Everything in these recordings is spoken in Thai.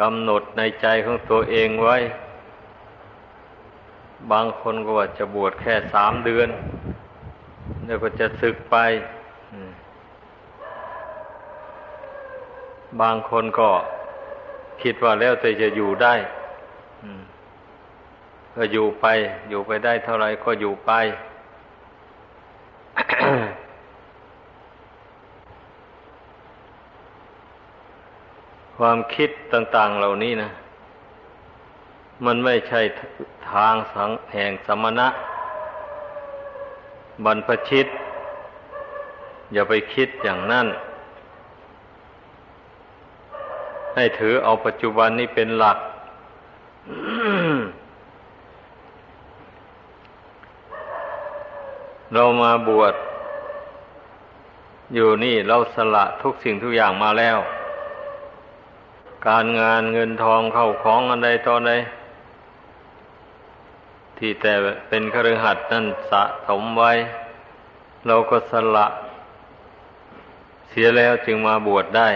กำหนดในใจของตัวเองไว้ บางคนก็ว่าจะบวชแค่สามเดือน แล้วก็จะศึกไป บางคนก็คิดว่าแล้วแต่จะอยู่ได้ก็อยู่ไป อยู่ไปได้เท่าไรก็อยู่ไป ความคิดต่าง ๆเหล่านี้นะ มันไม่ใช่ทางสังแห่งสมณะ บรรพชิต อย่าไปคิดอย่างนั้น ให้ถือเอาปัจจุบันนี้เป็นหลัก เรามาบวชอยู่นี่เราสละทุกสิ่งทุกอย่างมาแล้ว การงานเงินทองเข้าของอันใดตอนใดที่แต่เป็นครือขัดนั่นสะสมไว้ เราก็สละเสียแล้วจึงมาบวชได้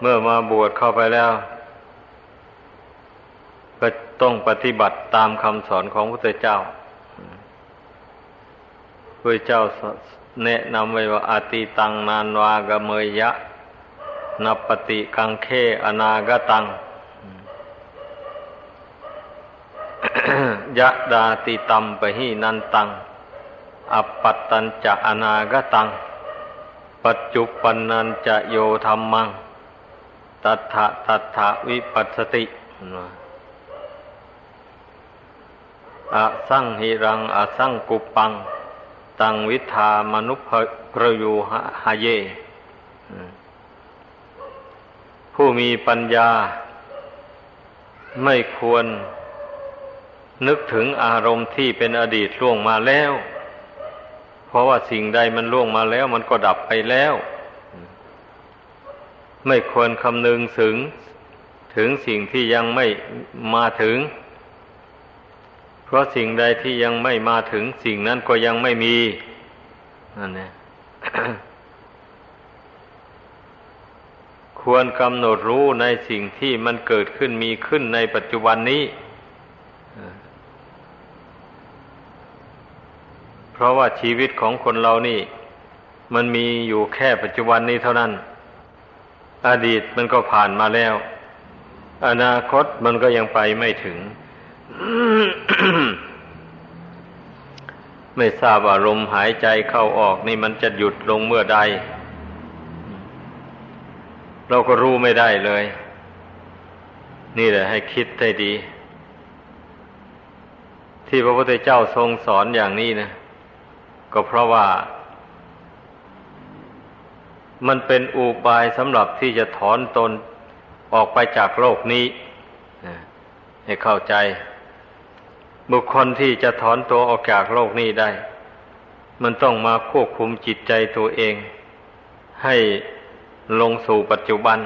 เมื่อมาบวชเข้าไปแล้ว ก็ต้องปฏิบัติตามคำสอนของพระพุทธเจ้าพระเจ้าแนะนำไว้ว่าอาติตังนานวากเมยยะ นับปฏิกังเคอนากตังยะดาติตัมปะหินันตัง อัปปัตตันจะอนากตัง ปัจจุปันนันจะโยธรรมัง ตัทธะตัทธะวิปัสสติอะสังหิรังอะสังกุปัง ตังวิธามนุภพรยูหะเย ผู้มีปัญญา ไม่ควรนึกถึงอารมณ์ที่เป็นอดีตล่วงมาแล้ว เพราะว่าสิ่งใดมันล่วงมาแล้ว มันก็ดับไปแล้ว ไม่ควรคำนึงถึง ถึงสิ่งที่ยังไม่มาถึง เพราะสิ่งใดที่ยังไม่มาถึง สิ่งนั้นก็ยังไม่มีนั่นเอง ควรกำหนดรู้ในสิ่งที่มันเกิดขึ้นมีขึ้นในปัจจุบันนี้ เพราะว่าชีวิตของคนเรานี่ มันมีอยู่แค่ปัจจุบันนี้เท่านั้น อดีตมันก็ผ่านมาแล้ว อนาคตมันก็ยังไปไม่ถึง ไม่ทราบว่าลมหายใจเข้าออกนี่มันจะหยุดลงเมื่อใด เราก็รู้ไม่ได้เลย นี่แหละให้คิดให้ดี ที่พระพุทธเจ้าทรงสอนอย่างนี้นะ ก็เพราะว่า มันเป็นอุบายสำหรับที่จะถอนตนออกไปจากโลกนี้ให้เข้าใจ บุคคลที่จะถอนตัวออกจากโลกนี้ได้ มันต้องมาควบคุมจิตใจตัวเอง ให้ ลงสู่ปัจจุบัน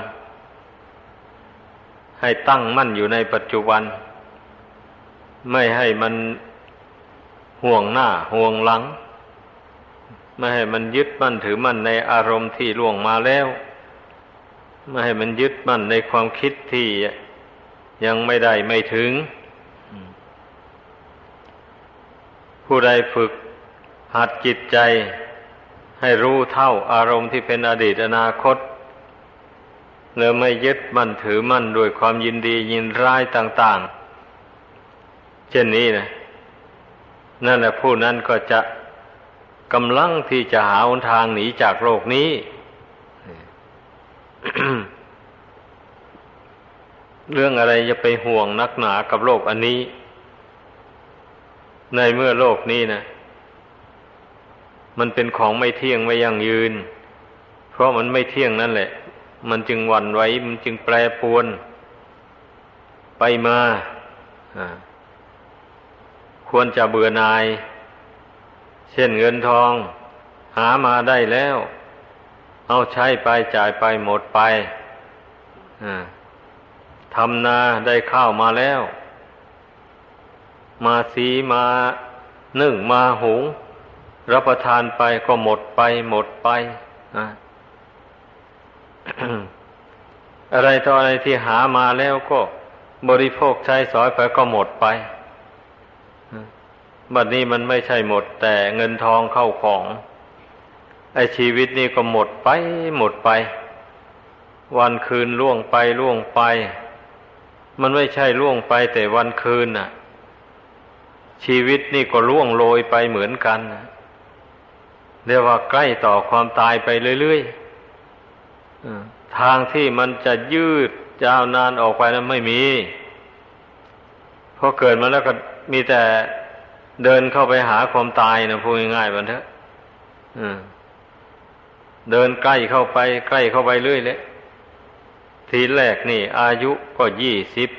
ให้ตั้งมั่นอยู่ในปัจจุบัน ไม่ให้มันห่วงหน้าห่วงหลัง ไม่ให้มันยึดมั่นถือมั่นในอารมณ์ที่ล่วงมาแล้ว ไม่ให้มันยึดมั่นในความคิดที่ยังไม่ได้ไม่ถึง ผู้ใดฝึกหัดจิตใจให้รู้เท่าอารมณ์ที่เป็นอดีตอนาคต แล้วไม่ยึดมั่นถือมั่นด้วยความยินดียินร้ายต่าง ๆ เช่นนี้นะนั่นแหละผู้นั้นก็จะกำลังที่จะหาหนทางหนีจากโลกนี้ เรื่องอะไรจะไปห่วงนักหนากับโลกอันนี้ ในเมื่อโลกนี้นะมันเป็นของไม่เที่ยงไม่ยั่งยืน เพราะมันไม่เที่ยงนั่นแหละ มันจึงวันไหวมันจึงแปรปวน ไปมาควรจะเบื่อนาย เช่นเงินทอง หามาได้แล้ว เอาใช้ไปจ่ายไปหมดไปทำนาได้ข้าวมาแล้ว มาสีมานึ่งมาหุงรับประทานไปก็หมดไปหมดไปอะ อะไรต่ออะไรที่หามาแล้วก็บริโภคใช้สอยไปก็หมดไปบัดนี้มันไม่ใช่หมด แต่เงินทองเข้าของ ไอชีวิตนี่ก็หมดไป หมดไป วันคืนล่วงไปล่วงไป มันไม่ใช่ล่วงไปแต่วันคืนน่ะ ชีวิตนี่ก็ล่วงโรยไปเหมือนกันเรียกว่าใกล้ต่อความตายไปเรื่อยๆ ทางที่มันจะยืดยาวนานออกไปนั้นไม่มีพอเกิดมาแล้วก็มีแต่เดินเข้าไปหาความตายนะพูดง่ายๆมันเถอะเดินใกล้เข้าไป ใกล้เข้าไปเรื่อยเลยทีแรกนี่ อายุก็ยี่สิบ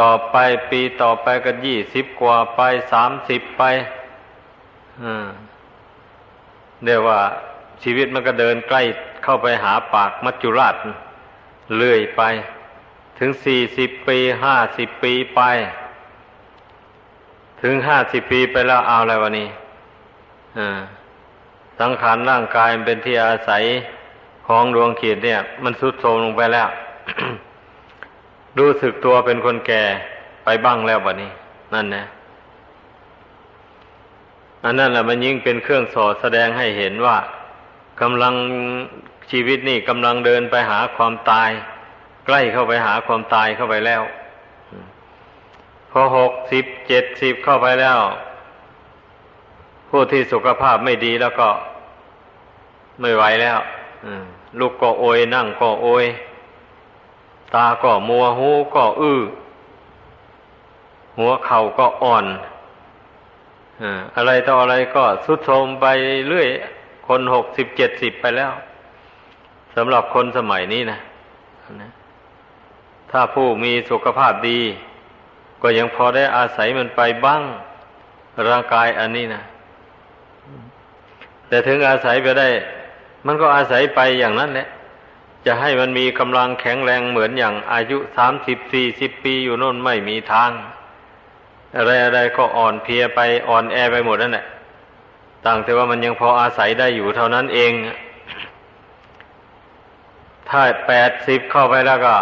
ต่อไปปีต่อไปก็ยี่สิบกว่าไปสามสิบไปเรียกว่า ชีวิตมันก็เดินใกล้เข้าไปหาปากมัจจุราชเลื่อยไป ถึงสี่สิบปีห้าสิบปีไป ถึงห้าสิบปีไปแล้วเอาอะไรวะนี่สังขารร่างกายมันเป็นที่อาศัยของดวงขีดเนี่ย มันสุดโทรมลงไปแล้ว รู้สึกตัวเป็นคนแก่ไปบ้างแล้วบะนี้นั่นนะอันนั้นแหละมันยิ่งเป็นเครื่องสอดแสดงให้เห็นว่า กำลังชีวิตนี่กำลังเดินไปหาความตาย ใกล้เข้าไปหาความตายเข้าไปแล้ว พอหกสิบเจ็ดสิบเข้าไปแล้ว ผู้ที่สุขภาพไม่ดีแล้วก็ไม่ไหวแล้วลูกก็โอยนั่งก็โอยตาก็มัวหูก็อื้อ หัวเข่าก็อ่อนอะไรต่ออะไรก็สุดโทมไปเรื่อย คนหกสิบเจ็ดสิบไปแล้วสำหรับคนสมัยนี้นะถ้าผู้มีสุขภาพดี ก็ยังพอได้อาศัยมันไปบ้าง ร่างกายอันนี้นะแต่ถึงอาศัยไปได้ มันก็อาศัยไปอย่างนั้นแหละจะให้มันมีกำลังแข็งแรงเหมือนอย่างอายุสามสิบสี่สิบปีอยู่น่นไม่มีทาง อะไรอะไรก็อ่อนเพลียไปอ่อนแอไปหมดนั่นแหละ ต่างแต่ว่ามันยังพออาศัยได้อยู่เท่านั้นเอง ถ้าแปดสิบเข้าไปแล้วก็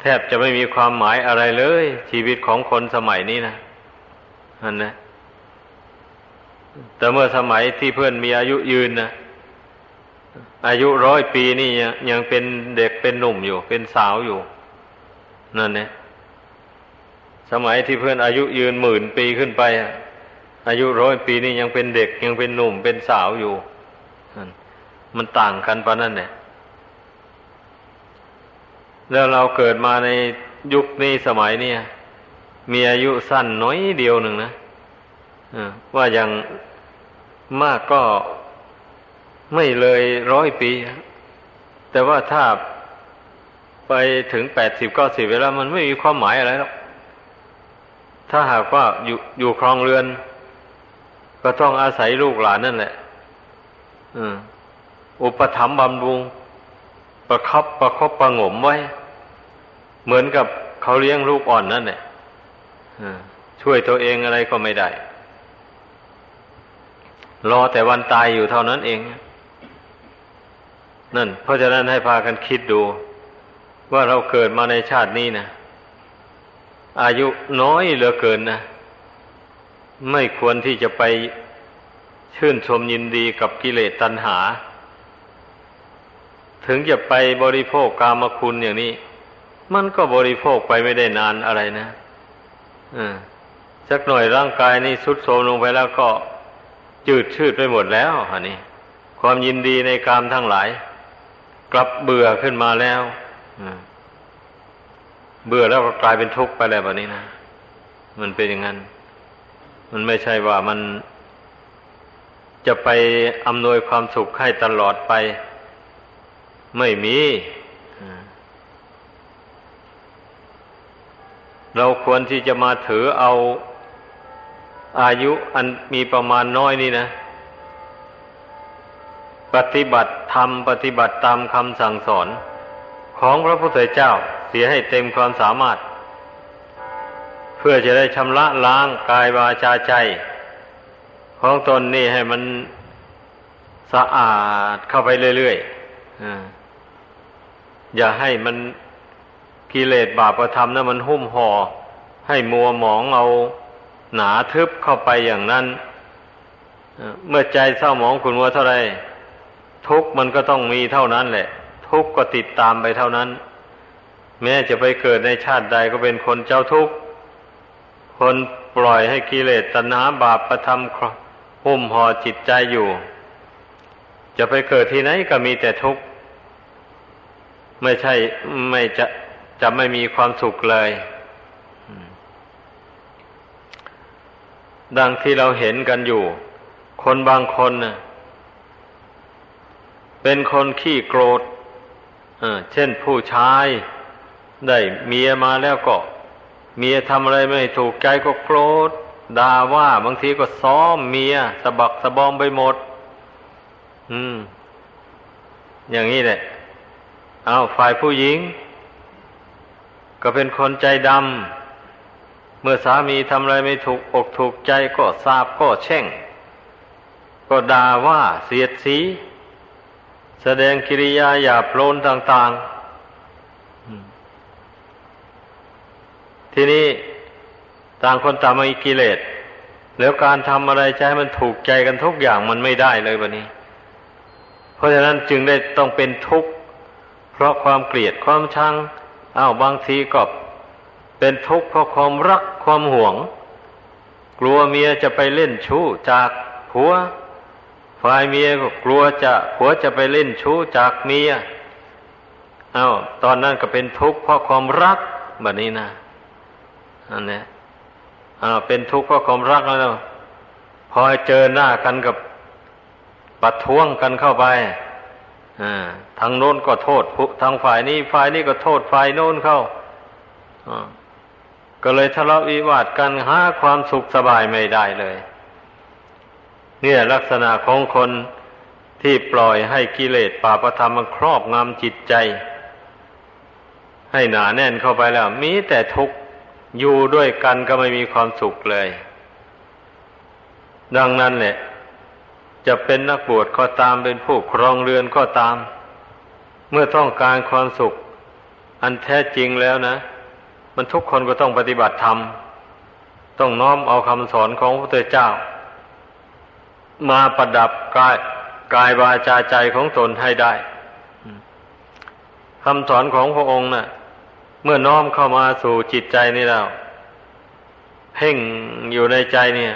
แทบจะไม่มีความหมายอะไรเลย ชีวิตของคนสมัยนี้นะอันนะแต่เมื่อสมัยที่เพื่อนมีอายุยืนนะอายุร้อยปีนี่ยังเป็นเด็กเป็นหนุ่มอยู่ เป็นสาวอยู่ นั่นเนี่ยสมัยที่เพื่อนอายุยืนหมื่นปีขึ้นไป อายุร้อยปีนี่ยังเป็นเด็กยังเป็นหนุ่มเป็นสาวอยู่ มันต่างกันปะนั่นเนี่ยแล้วเราเกิดมาในยุคนี้สมัยนี้มีอายุสั้นน้อยเดียวหนึ่งนะว่าอย่างมากก็ไม่เลยร้อยปี แต่ว่าถ้าไปถึงแปดสิบเก้าสิบเวลามันไม่มีความหมายอะไรหรอกถ้าหากว่าอยู่อยู่ครองเรือน ก็ต้องอาศัยลูกหลานนั่นแหละอุปถัมภ์บำรุง ประคับประคบประงมไว้ เหมือนกับเขาเลี้ยงลูกอ่อนนั่นแหละช่วยตัวเองอะไรก็ไม่ได้ รอแต่วันตายอยู่เท่านั้นเอง นั่น เพราะฉะนั้นให้พากันคิดดู ว่าเราเกิดมาในชาตินี้นะอายุน้อยเหลือเกินนะ ไม่ควรที่จะไปชื่นชมยินดีกับกิเลสตัณหา ถึงจะไปบริโภคกามคุณอย่างนี้ มันก็บริโภคไปไม่ได้นานอะไรนะอ่าสักหน่อยร่างกายนี่สุดโทมลงไปแล้วก็จืดชืดไปหมดแล้วอันนี้ ความยินดีในกามทั้งหลาย กลับเบื่อขึ้นมาแล้วเบื่อแล้วก็กลายเป็นทุกข์ไปแล้วแบบนี้นะ มันเป็นอย่างนั้น มันไม่ใช่ว่ามันจะไปอำนวยความสุขให้ตลอดไป ไม่มี เราควรที่จะมาถือเอาอายุอันมีประมาณน้อยนี่นะ ปฏิบัติธรรมปฏิบัติตามคำสั่งสอนของพระพุทธเจ้าเสียให้เต็มความสามารถ เพื่อจะได้ชำระล้างกายวาจาใจ ของตนนี่ให้มันสะอาดเข้าไปเรื่อยๆอย่าให้มันกิเลสบาปธรรมนะมันหุ้มห่อ ให้มัวหมองเอาหนาทึบเข้าไปอย่างนั้น เมื่อใจเศร้าหมองขุนมัวเท่าไรทุกมันก็ต้องมีเท่านั้นแหละ ทุกก็ติดตามไปเท่านั้น แม้จะไปเกิดในชาติใดก็เป็นคนเจ้าทุกข์ คนปล่อยให้กิเลสตัณหาบาปประทำหุ้มห่อจิตใจอยู่ จะไปเกิดที่ไหนก็มีแต่ทุกข์ ไม่ใช่ไม่จะจะไม่มีความสุขเลย ดังที่เราเห็นกันอยู่ คนบางคนนะเป็นคนขี้โกรธเช่นผู้ชาย ได้เมียมาแล้วก็ เมียทำอะไรไม่ถูกใจก็โกรธด่าว่าบางทีก็ซ้อมเมียสะบักสะบอมไปหมด อืม อย่างนี้แหละ เอาฝ่ายผู้หญิง ก็เป็นคนใจดำเมื่อสามีทำอะไรไม่ถูกอกถูกใจก็ทราบก็แช่ง ก็ด่าว่าเสียดสี แสดงกิริยาหยาบโลนต่าง ๆ ทีนี้ต่างคนต่างมีกิเลสแล้วการทำอะไรใช้มันถูกใจกันทุกอย่างมันไม่ได้เลยวันนี้ เพราะฉะนั้นจึงได้ต้องเป็นทุกข์เพราะความเกลียดความชังอ้าวบางทีก็เป็นทุกข์เพราะความรักความหวง กลัวเมียจะไปเล่นชู้จากผัวฝ่ายเมียก็กลัวจะผัวจะไปเล่นชู้จากเมีย เอา้าตอนนั้นก็เป็นทุกข์เพราะความรักแบบนี้นะ อันนี้อ่า เป็นทุกข์เพราะความรักแล้วพอเจอหน้ากันกับปัดท้วงกันเข้าไปอ่าทางโน้นก็โทษทางฝ่ายนี้ฝ่ายนี้ก็โทษฝ่ายโน้นเข้าก็เลยทะเลาะวิวาทกันหาความสุขสบายไม่ได้เลย เนี่ยลักษณะของคนที่ปล่อยให้กิเลสป่าประธรรมมันครอบงำจิตใจ ให้หนาแน่นเข้าไปแล้ว มีแต่ทุกข์ อยู่ด้วยกันก็ไม่มีความสุขเลย ดังนั้นแหละจะเป็นนักบวชก็ตามเป็นผู้ครองเรือนก็ตาม เมื่อต้องการความสุข อันแท้จริงแล้วนะ มันทุกคนก็ต้องปฏิบัติธรรม ต้องน้อมเอาคำสอนของพระพุทธเจ้า มาประดับกายกายวาจาใจของตนให้ได้คำสอนของพระองค์นะ่ะ เมื่อน้อมเข้ามาสู่จิตใจนี่แล้วเพ่งอยู่ในใจเนี่ย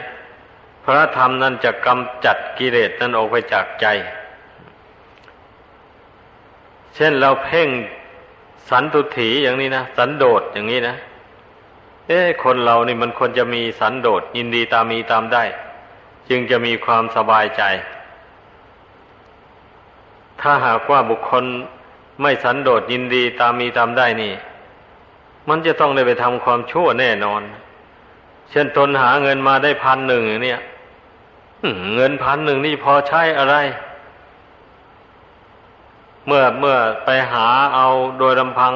พระธรรมนั้นจะกำจัดกิเลสนั้นออกไปจากใจ เช่นเราเพ่งสันตุถีอย่างนี้นะสันโดษอย่างนี้นะเอ๊คนเรานี่มันควรจะมีสันโดษยินดีตามมีตามได้ จึงจะมีความสบายใจ ถ้าหากว่าบุคคลไม่สันโดษยินดีตามมีตามได้นี่ มันจะต้องได้ไปทำความชั่วแน่นอน เช่นตนหาเงินมาได้พันหนึ่งเนี่ยเงินพันหนึ่งนี่พอใช้อะไร เมื่อเมื่อไปหาเอาโดยลำพัง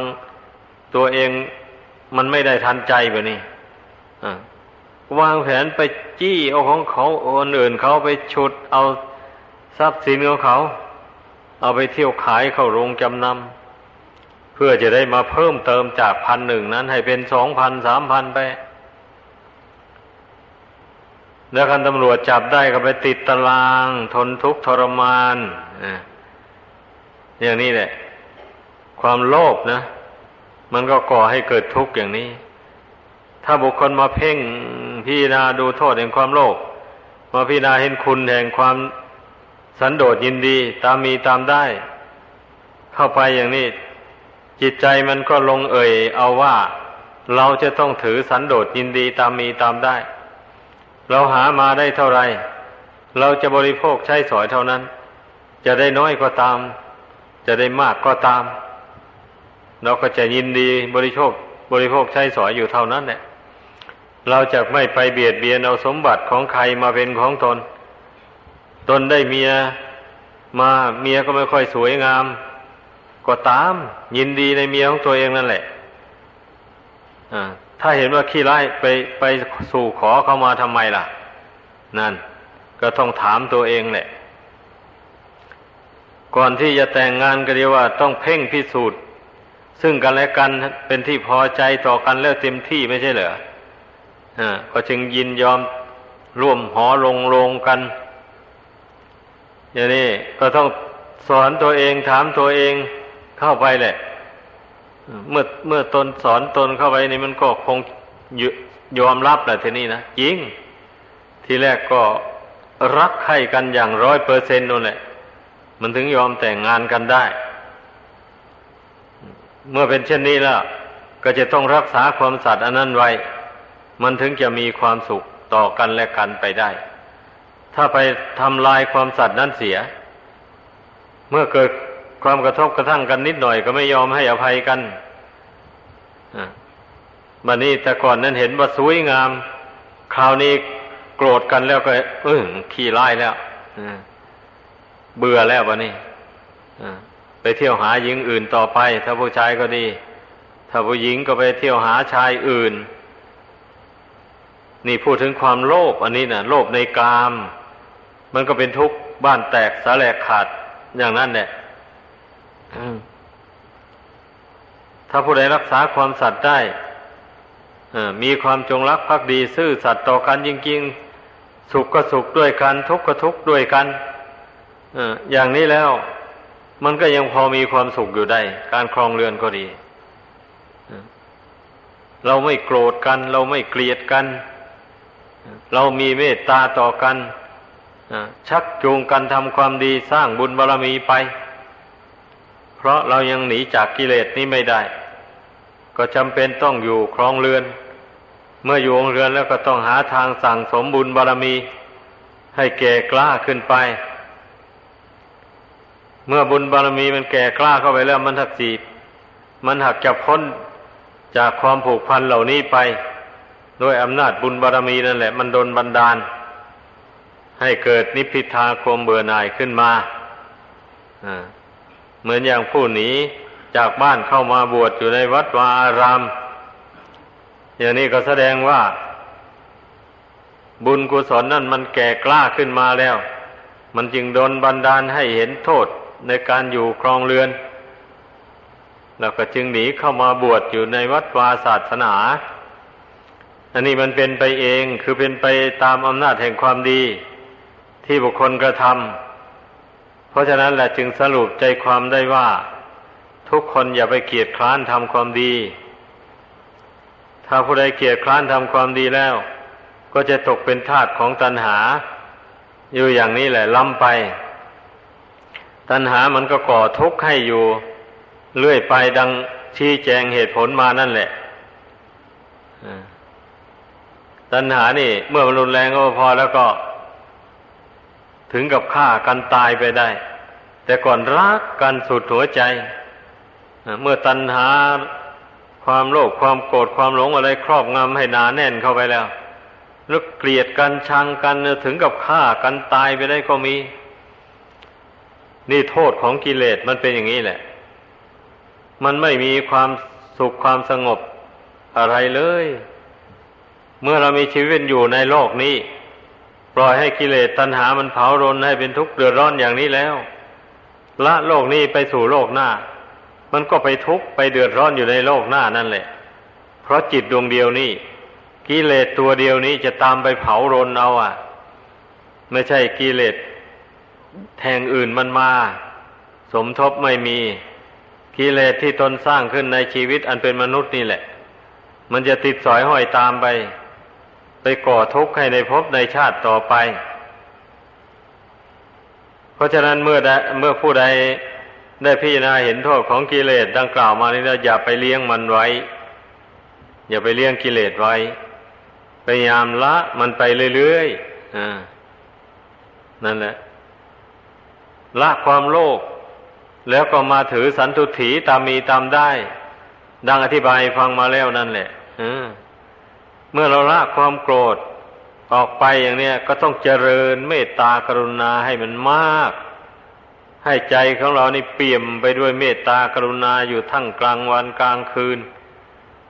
ตัวเองมันไม่ได้ทันใจแบบนี้วางแผนไปจี้เอาของเขาคนอื่นเขาไปฉุดเอาทรัพย์สินของเขา เอาไปเที่ยวขายเข้าโรงจำนำ พื่อจะได้มาเพิ่มเติมจากพันหนึ่งนั้น ให้เป็นสองพันสามพันไปแล้วคันตำรวจจับได้ก็ไปติดตาราง ทนทุกข์ทรมานอย่างนี้แหละ ความโลภนะ มันก็ก่อให้เกิดทุกข์อย่างนี้ ถ้าบุคคลมาเพ่งพิจารณาดูโทษแห่งความโลภมาพิจารณาเห็นคุณแห่งความสันโดษยินดี ตามมีตามได้ เข้าไปอย่างนี้ จิตใจมันก็ลงเอ่ยเอาว่าเราจะต้องถือสันโดษยินดีตามมีตามได้ เราหามาได้เท่าไร เราจะบริโภคใช้สอยเท่านั้น จะได้น้อยก็ตาม จะได้มากก็ตาม เราก็จะยินดีบริโภคบริโภคใช้สอยอยู่เท่านั้นแหละเราจะไม่ไปเบียดเบียนเอาสมบัติของใครมาเป็นของตน ตนได้เมียมาเมียก็ไม่ค่อยสวยงาม ก็ตาม ยินดีในเมียของตัวเองนั่นแหละถ้าเห็นว่าขี้ไล่ไปไปสู่ขอเข้ามาทำไมล่ะ นั่น ก็ต้องถามตัวเองแหละ ก่อนที่จะแต่งงานก็เรียกว่าต้องเพ่งพิสูจน์ซึ่งกันและกันเป็นที่พอใจต่อกันแล้วเต็มที่ไม่ใช่เหรออ่าก็จึงยินยอมร่วมหอลงลงกัน อย่างนี้ก็ต้องสอนตัวเองถามตัวเอง เข้าไปแหละ เมื่อเมื่อตนสอนตนเข้าไปนี่มันก็คงยอมรับแหละทีนี้นะจริง ทีแรกก็รักใคร่กันอย่างร้อยเปอร์เซ็นต์นั่นแหละ มันถึงยอมแต่งงานกันได้ เมื่อเป็นเช่นนี้แล้ว ก็จะต้องรักษาความสัตย์อันนั้นไว้ มันถึงจะมีความสุขต่อกันและกันไปได้ ถ้าไปทำลายความสัตย์นั้นเสีย เมื่อเกิด ความกระทบกระทั่งกันนิดหน่อยก็ไม่ยอมให้อภัยกันบันนี้แต่ก่อนนั้นเห็นว่าสวยงาม คราวนี้โกรธกันแล้วก็เออขี้ไล่แล้วเบื่อแล้วบันนี้ไปเที่ยวหาหญิงอื่นต่อไป ถ้าผู้ชายก็ดี ถ้าผู้หญิงก็ไปเที่ยวหาชายอื่น นี่พูดถึงความโลภอันนี้นะ่ะ โลภในกาม มันก็เป็นทุกข์บ้านแตกสาแหลกขาดอย่างนั้นเนี่ย ถ้าผู้ใดรักษาความสัตย์ได้มีความจงรักภักดี ซื่อสัตย์ต่อกันจริงๆ สุขก็สุขด้วยกัน ทุกข์ก็ทุกข์ด้วยกันอย่างนี้แล้ว มันก็ยังพอมีความสุขอยู่ได้ การครองเรือนก็ดี เราไม่โกรธกัน เราไม่เกลียดกัน เรามีเมตตาต่อกันชักจูงกันทำความดีสร้างบุญบารรมีไป เพราะเรายังหนีจากกิเลสนี้ไม่ได้ ก็จำเป็นต้องอยู่ครองเรือน เมื่ออยู่องเรือนแล้วก็ต้องหาทางสั่งสมบุญบารรมี ให้แก่กล้าขึ้นไป เมื่อบุญบารรมีมันแก่กล้าเข้าไปแล้วมันหักจีบมันหักจะพ้นจากความผูกพันเหล่านี้ไป ด้วยอำนาจบุญบารรมีนั่นแหละ มันโดนบันดาล ให้เกิดนิพพิทาความเบื่อหน่ายขึ้นมา เหมือนอย่างผู้หนีจากบ้านเข้ามาบวชอยู่ในวัดวาอาราม อย่างนี้ก็แสดงว่า บุญกุศลนั่นมันแก่กล้าขึ้นมาแล้ว มันจึงโดนบันดาลให้เห็นโทษในการอยู่ครองเรือน แล้วก็จึงหนีเข้ามาบวชอยู่ในวัดวาศาสนา อันนี้มันเป็นไปเองคือเป็นไปตามอำนาจแห่งความดี ที่บุคคลกระทำ ราะฉะนั้นแหละจึงสรุปใจความได้ว่า ทุกคนอย่าไปเกียดคร้านทำความดี ถ้าผู้ใดเกียดคร้านทำความดีแล้ว ก็จะตกเป็นทาสของตัณหา อยู่อย่างนี้แหละล้ำไป ตัณหามันก็ก่อทุกข์ให้อยู่ เรื่อยไปดังชี้แจงเหตุผลมานั่นแหละตัณหานี่ เมื่อมันรุนแรงก็พอแล้วก็ ถึงกับฆ่ากันตายไปได้ แต่ก่อนรักกันสุดหัวใจ เมื่อตัณหาความโลภความโกรธความหลงอะไรครอบงำให้หนาแน่นเข้าไปแล้วแล้วเกลียดกันชังกันถึงกับฆ่ากันตายไปได้ก็มี นี่โทษของกิเลสมันเป็นอย่างนี้แหละ มันไม่มีความสุขความสงบอะไรเลย เมื่อเรามีชีวิตอยู่ในโลกนี้ ล่อยให้กิเลสตัณหามันเผารนให้เป็นทุกข์เดือดร้อนอย่างนี้แล้ว ละโลกนี้ไปสู่โลกหน้า มันก็ไปทุกข์ไปเดือดร้อนอยู่ในโลกหน้านั่นแหละ เพราะจิตดวงเดียวนี้กิเลสตัวเดียวนี้จะตามไปเผารนเอาอะ ไม่ใช่กิเลสแทงอื่นมันมา สมทบไม่มีกิเลสที่ตนสร้างขึ้นในชีวิตอันเป็นมนุษย์นี่แหละ มันจะติดสอยห้อยตามไป ไปก่อทุกข์ให้ในภพในชาติต่อไป เพราะฉะนั้นเมื่อเมื่อผู้ใดได้พิจารณาเห็นโทษของกิเลสดังกล่าวมานี้แล้วอย่าไปเลี้ยงมันไว้ อย่าไปเลี้ยงกิเลสไว้พยายามละมันไปเรื่อยๆอนั่นแหละ ละความโลภแล้วก็มาถือสันตุถีตามมีตามได้ ดังอธิบายฟังมาแล้วนั่นแหละ อืา เมื่อเราละความโกรธออกไปอย่างเนี้ยก็ต้องเจริญเมตตากรุณาให้มันมาก ให้ใจของเรานี่เปี่ยมไปด้วยเมตตากรุณาอยู่ทั้งกลางวันกลางคืน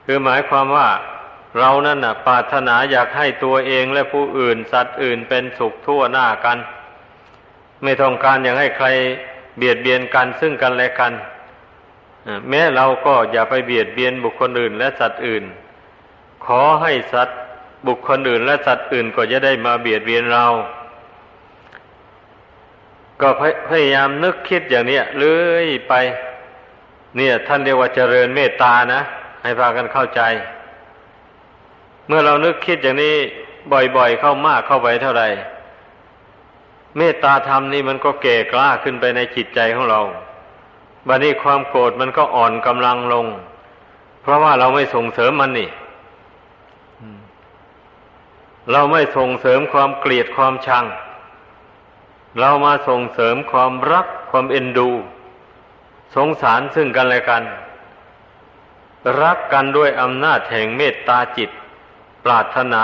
คือหมายความว่าเรานั่นน่ะปรารถนาอยากให้ตัวเองและผู้อื่นสัตว์อื่นเป็นสุขทั่วหน้ากัน ไม่ต้องการอยากให้ใครเบียดเบียนกันซึ่งกันและกัน แม้เราก็อย่าไปเบียดเบียนบุคคลอื่นและสัตว์อื่น ขอให้สัตว์บุคคลอื่นและสัตว์อื่นก็จะได้มาเบียดเบียนเรา ก็พยายามนึกคิดอย่างนี้เลื่อยไป เนี่ย ท่านเรียกว่าเจริญเมตตานะ ให้พากันเข้าใจ เมื่อเรานึกคิดอย่างนี้บ่อยๆเข้ามากเข้าไปเท่าไหร่เมตตาธรรมนี่มันก็เก่กล้าขึ้นไปในจิตใจของเรา บัดนี้ความโกรธมันก็อ่อนกำลังลง เพราะว่าเราไม่ส่งเสริมมันนี่ เราไม่ส่งเสริมความเกลียดความชัง เรามาส่งเสริมความรักความเอ็นดู สงสารซึ่งกันและกัน รักกันด้วยอำนาจแห่งเมตตาจิต ปรารถนา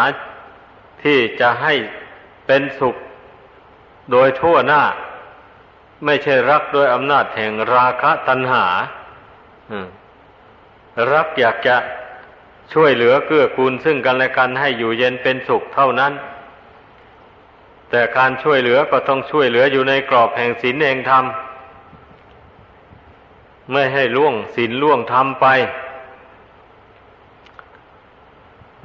ที่จะให้เป็นสุขโดยทั่วหน้า ไม่ใช่รักโดยอำนาจแห่งราคะตัณหารักอยากจะ ช่วยเหลือเกื้อกูลซึ่งกันและกันให้อยู่เย็นเป็นสุขเท่านั้น แต่การช่วยเหลือก็ต้องช่วยเหลืออยู่ในกรอบแห่งศีลแห่งธรรมไม่ให้ล่วงศีลล่วงธรรมไป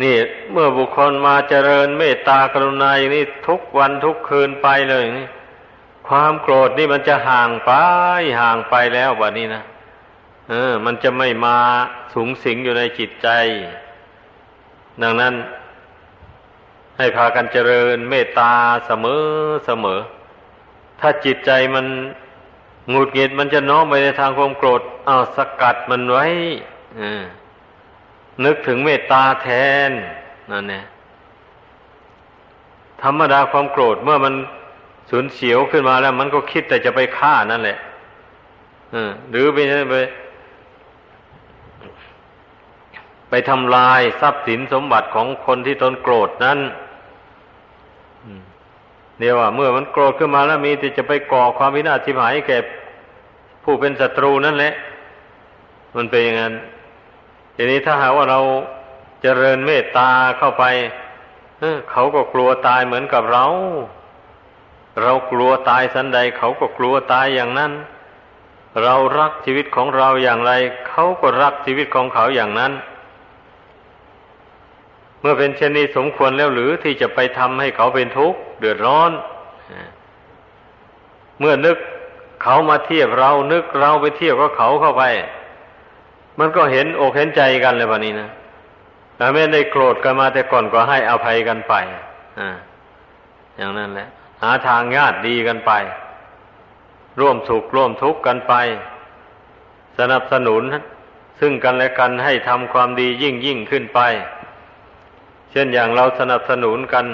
นี่เมื่อบุคคลมาเจริญเมตตากรุณาอย่างนี้ทุกวันทุกคืนไปเลยนี่ความโกรธนี่มันจะห่างไปห่างไปแล้ววันนี้นะ เออ มันจะไม่มาสูงสิงอยู่ในจิตใจ ดังนั้น ให้พากันเจริญเมตตาเสมอเสมอ ถ้าจิตใจมันหงุดหงิดมันจะน้อมไปในทางความโกรธเอาสกัดมันไว้อนึกถึงเมตตาแทนนั่นเนี่ยธรรมดาความโกรธเมื่อมันสูญเสียวขึ้นมาแล้ว มันก็คิดแต่จะไปฆ่านั่นแหละหรือไปไป ไปทำลายทรัพย์สินสมบัติของคนที่ตนโกรธนั้นเดี๋ยวว่าเมื่อมันโกรธขึ้นมาแล้วมีแต่จะไปก่อความวินาศทิพายแก่ผู้เป็นศัตรูนั่นแหละ มันเป็นอย่างนั้นทีนี้ถ้าหากว่าเราเจริญเมตตาเข้าไปเขาก็กลัวตายเหมือนกับเรา เรากลัวตายสันใด เขาก็กลัวตายอย่างนั้น เรารักชีวิตของเราอย่างไร เขาก็รักชีวิตของเขาอย่างนั้น เมื่อเป็นเช่นนี้สมควรแล้วหรือที่จะไปทำให้เขาเป็นทุกข์เดือดร้อน เมื่อนึกเขามาเทียบเรา นึกเราไปเทียบกับเขาเข้าไป มันก็เห็นอกเห็นใจกันเลยวันนี้นะแต่ไม่ได้โกรธกันมาแต่ก่อนก็ให้อภัยกันไปอ่าอย่างนั้นแหละ หาทางญาติดีกันไป ร่วมสุขร่วมทุกข์กันไป สนับสนุนซึ่งกันและกันให้ทำความดียิ่งยิ่งขึ้นไป เช่นอย่างเราสนับสนุนกัน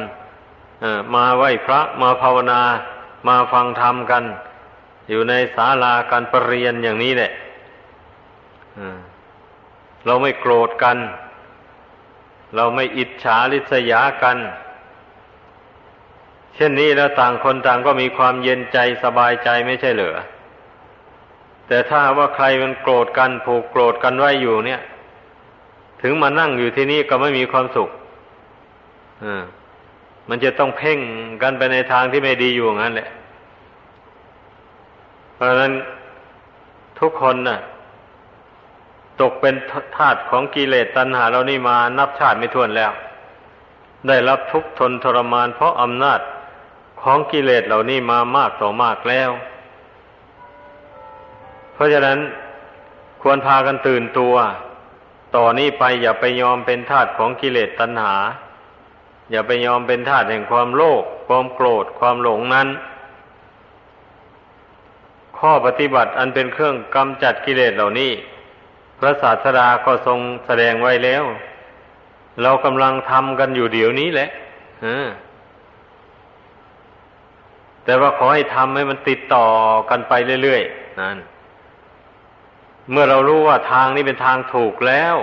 มาไหว้พระมาภาวนามาฟังธรรมกัน อยู่ในศาลาการประเรียนอย่างนี้แหละเราไม่โกรธกัน เราไม่อิจฉาริษยากัน เช่นนี้แล้วต่างคนต่างก็มีความเย็นใจสบายใจไม่ใช่เหรอแต่ถ้าว่าใครมันโกรธกันผูกโกรธกันไว้อยู่เนี่ย ถึงมานั่งอยู่ที่นี่ก็ไม่มีความสุข มันจะต้องเพ่งกันไปในทางที่ไม่ดีอยู่งั้นแหละ เพราะนั้นทุกคนนะ่ะ ตกเป็นทาสของกิเลสตัณหาเรานี่มานับชาติไม่ถ้วนแล้ว ได้รับทุกทนทรมาน เพราะอำนาจของกิเลสเหล่านี้มามากต่อมากแล้ว เพราะฉะนั้นควรพากันตื่นตัว ต่อนนี้ไปอย่าไปยอมเป็นทาสของกิเลสตัณหา อย่าไปยอมเป็นทาสแห่งความโลภความโกรธความหลงนั้น ข้อปฏิบัติอันเป็นเครื่องกำจัดกิเลสเหล่านี้ พระศาสดาก็ทรงแสดงไว้แล้ว เรากำลังทำกันอยู่เดี๋ยวนี้แหละแต่ว่าขอให้ทำให้มันติดต่อกันไปเรื่อยๆนั่นเมื่อเรารู้ว่าทางนี้เป็นทางถูกแล้ว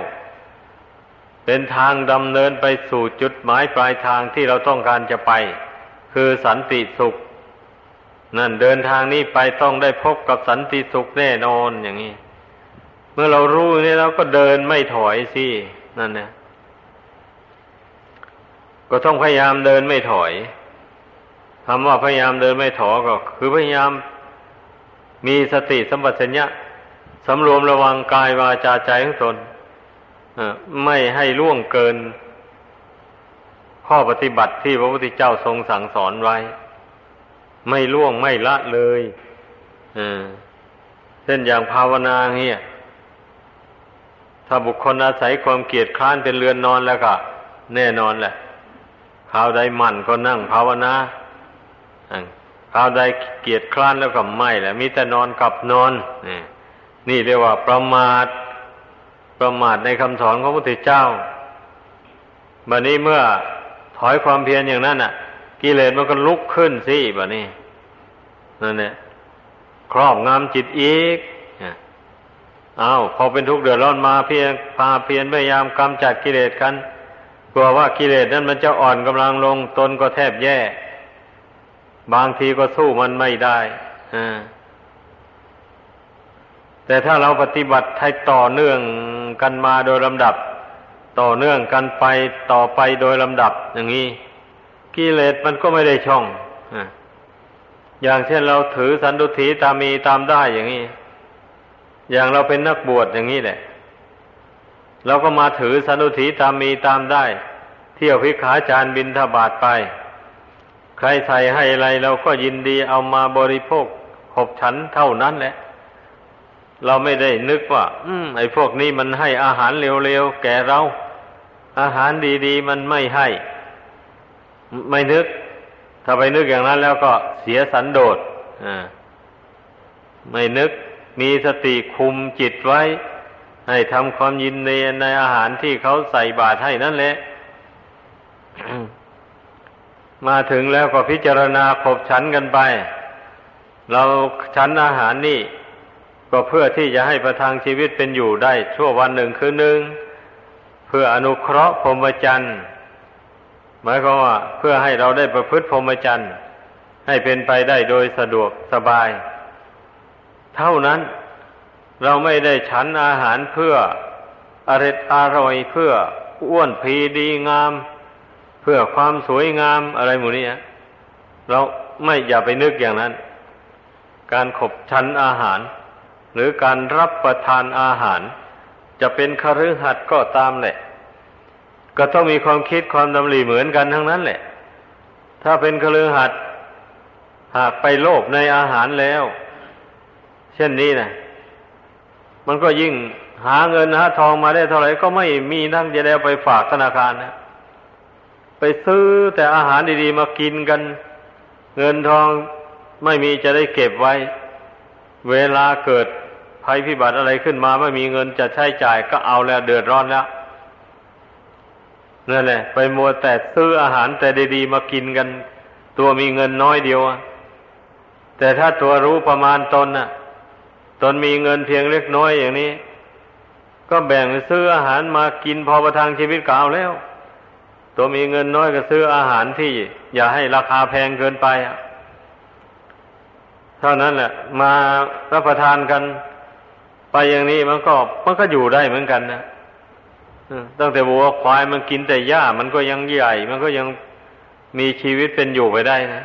เป็นทางดำเนินไปสู่จุดหมายปลายทางที่เราต้องการจะไป คือสันติสุข นั่นเดินทางนี้ไปต้องได้พบกับสันติสุขแน่นอนอย่างนี้ เมื่อเรารู้นี่เราก็เดินไม่ถอยสินั่นนี่ยก็ต้องพยายามเดินไม่ถอยคำว่าพยายามเดินไม่ถอยก็คือพยายามมีสติสัมปชัญญะสำรวมระวังกายวาจาใจของตน ไม่ให้ล่วงเกิน ข้อปฏิบัติที่พระพุทธเจ้าทรงสั่งสอนไว้ ไม่ล่วงไม่ละเลยเช่นอย่างภาวนาเนี่ยถ้าบุคคลอาศัยความเกียจคร้านเป็นเรือนนอนแล้วก็ แน่นอนแหละคราวใดมั่นก็นั่งภาวนาคราวใดเกียจคร้านแล้วก็ไม่แหละมีแต่นอนกับนอน นี่เรียกว่าประมาท ประมาทในคำสอนของพระพุทธเจ้าบัดนี้เมื่อถอยความเพียรอย่างนั้นอะ กิเลสมันก็ลุกขึ้นสิบัดนี้นั่นเนี่ยครอบงำจิตอีกอ้าวพอเป็นทุกข์เดือดร้อนมาเพียงพาเพียรพยายามกำจัดกิเลสกันกลัวว่ากิเลสนั้นมันจะอ่อนกำลังลงตนก็แทบแย่ บางทีก็สู้มันไม่ได้อ่าแต่ถ้าเราปฏิบัติให้ต่อเนื่อง กันมาโดยลำดับ ต่อเนื่องกันไปต่อไปโดยลำดับ อย่างนี้กิเลสมันก็ไม่ได้ช่องอย่างเช่นเราถือสันตุถีตามมีตามได้อย่างนี้ อย่างเราเป็นนักบวชอย่างนี้แหละ เราก็มาถือสันตุถีตามมีตามได้ เที่ยวพิขาจารบินทบาทไป ใครใส่ให้อะไรเราก็ยินดีเอามาบริโภคขบฉันเท่านั้นแหละ เราไม่ได้นึกว่า อืม ไอ้พวกนี้มันให้อาหารเร็วๆแก่เรา อาหารดีๆ มันไม่ให้ ไม่นึก ถ้าไปนึกอย่างนั้นแล้วก็เสียสันโดษอ่าไม่นึกมีสติคุมจิตไว้ ให้ทำความยินในในอาหารที่เขาใส่บาตรให้นั่นแหละมาถึงแล้วก็พิจารณาขบฉันกันไป เราฉันอาหารนี่ ก็เพื่อที่จะให้ประทังชีวิตเป็นอยู่ได้ ชั่ววันหนึ่งคืนหนึ่ง เพื่ออนุเคราะห์พรหมจรรย์หมายความว่าเพื่อให้เราได้ประพฤติพรหมจรรย์ให้เป็นไปได้โดยสะดวกสบาย เท่านั้นเราไม่ได้ฉันอาหารเพื่ออริดอร่อยเพื่ออ้วนพีดีงาม เพื่อความสวยงามอะไรหมู่นี้เราไม่อย่าไปนึกอย่างนั้น การขบฉันอาหาร หรือการรับประทานอาหาร จะเป็นคฤหัสถ์ก็ตามแหละ ก็ต้องมีความคิดความดำริเหมือนกันทั้งนั้นแหละ ถ้าเป็นคฤหัสถ์หากไปโลภในอาหารแล้ว เช่นนี้นะมันก็ยิ่งหาเงินหาทองมาได้เท่าไหร่ก็ไม่มีนั่งจะได้ไปฝากธนาคารนะไปซื้อแต่อาหารดีๆมากินกัน เงินทองไม่มีจะได้เก็บไว้ เวลาเกิด ภัยพิบัติอะไรขึ้นมาไม่มีเงินจะใช้จ่ายก็เอาแล้วเดือดร้อนแล้วนั่นแหละ ไปมัวแต่ซื้ออาหารแต่ดีๆมากินกัน ตัวมีเงินน้อยเดียวแต่ถ้าตัวรู้ประมาณตนน่ะ ตนมีเงินเพียงเล็กน้อยอย่างนี้ ก็แบ่งซื้ออาหารมากินพอประทังชีวิตก็เอาแล้ว ตัวมีเงินน้อยก็ซื้ออาหารที่ อย่าให้ราคาแพงเกินไปเท่านั้นแหละ มารับประทานกัน ไปอย่างนี้มันก็มันก็อยู่ได้เหมือนกันนะตั้งแต่วัวควายมันกินแต่หญ้ามันก็ยังใหญ่ มันก็ยังมีชีวิตเป็นอยู่ไปได้นะ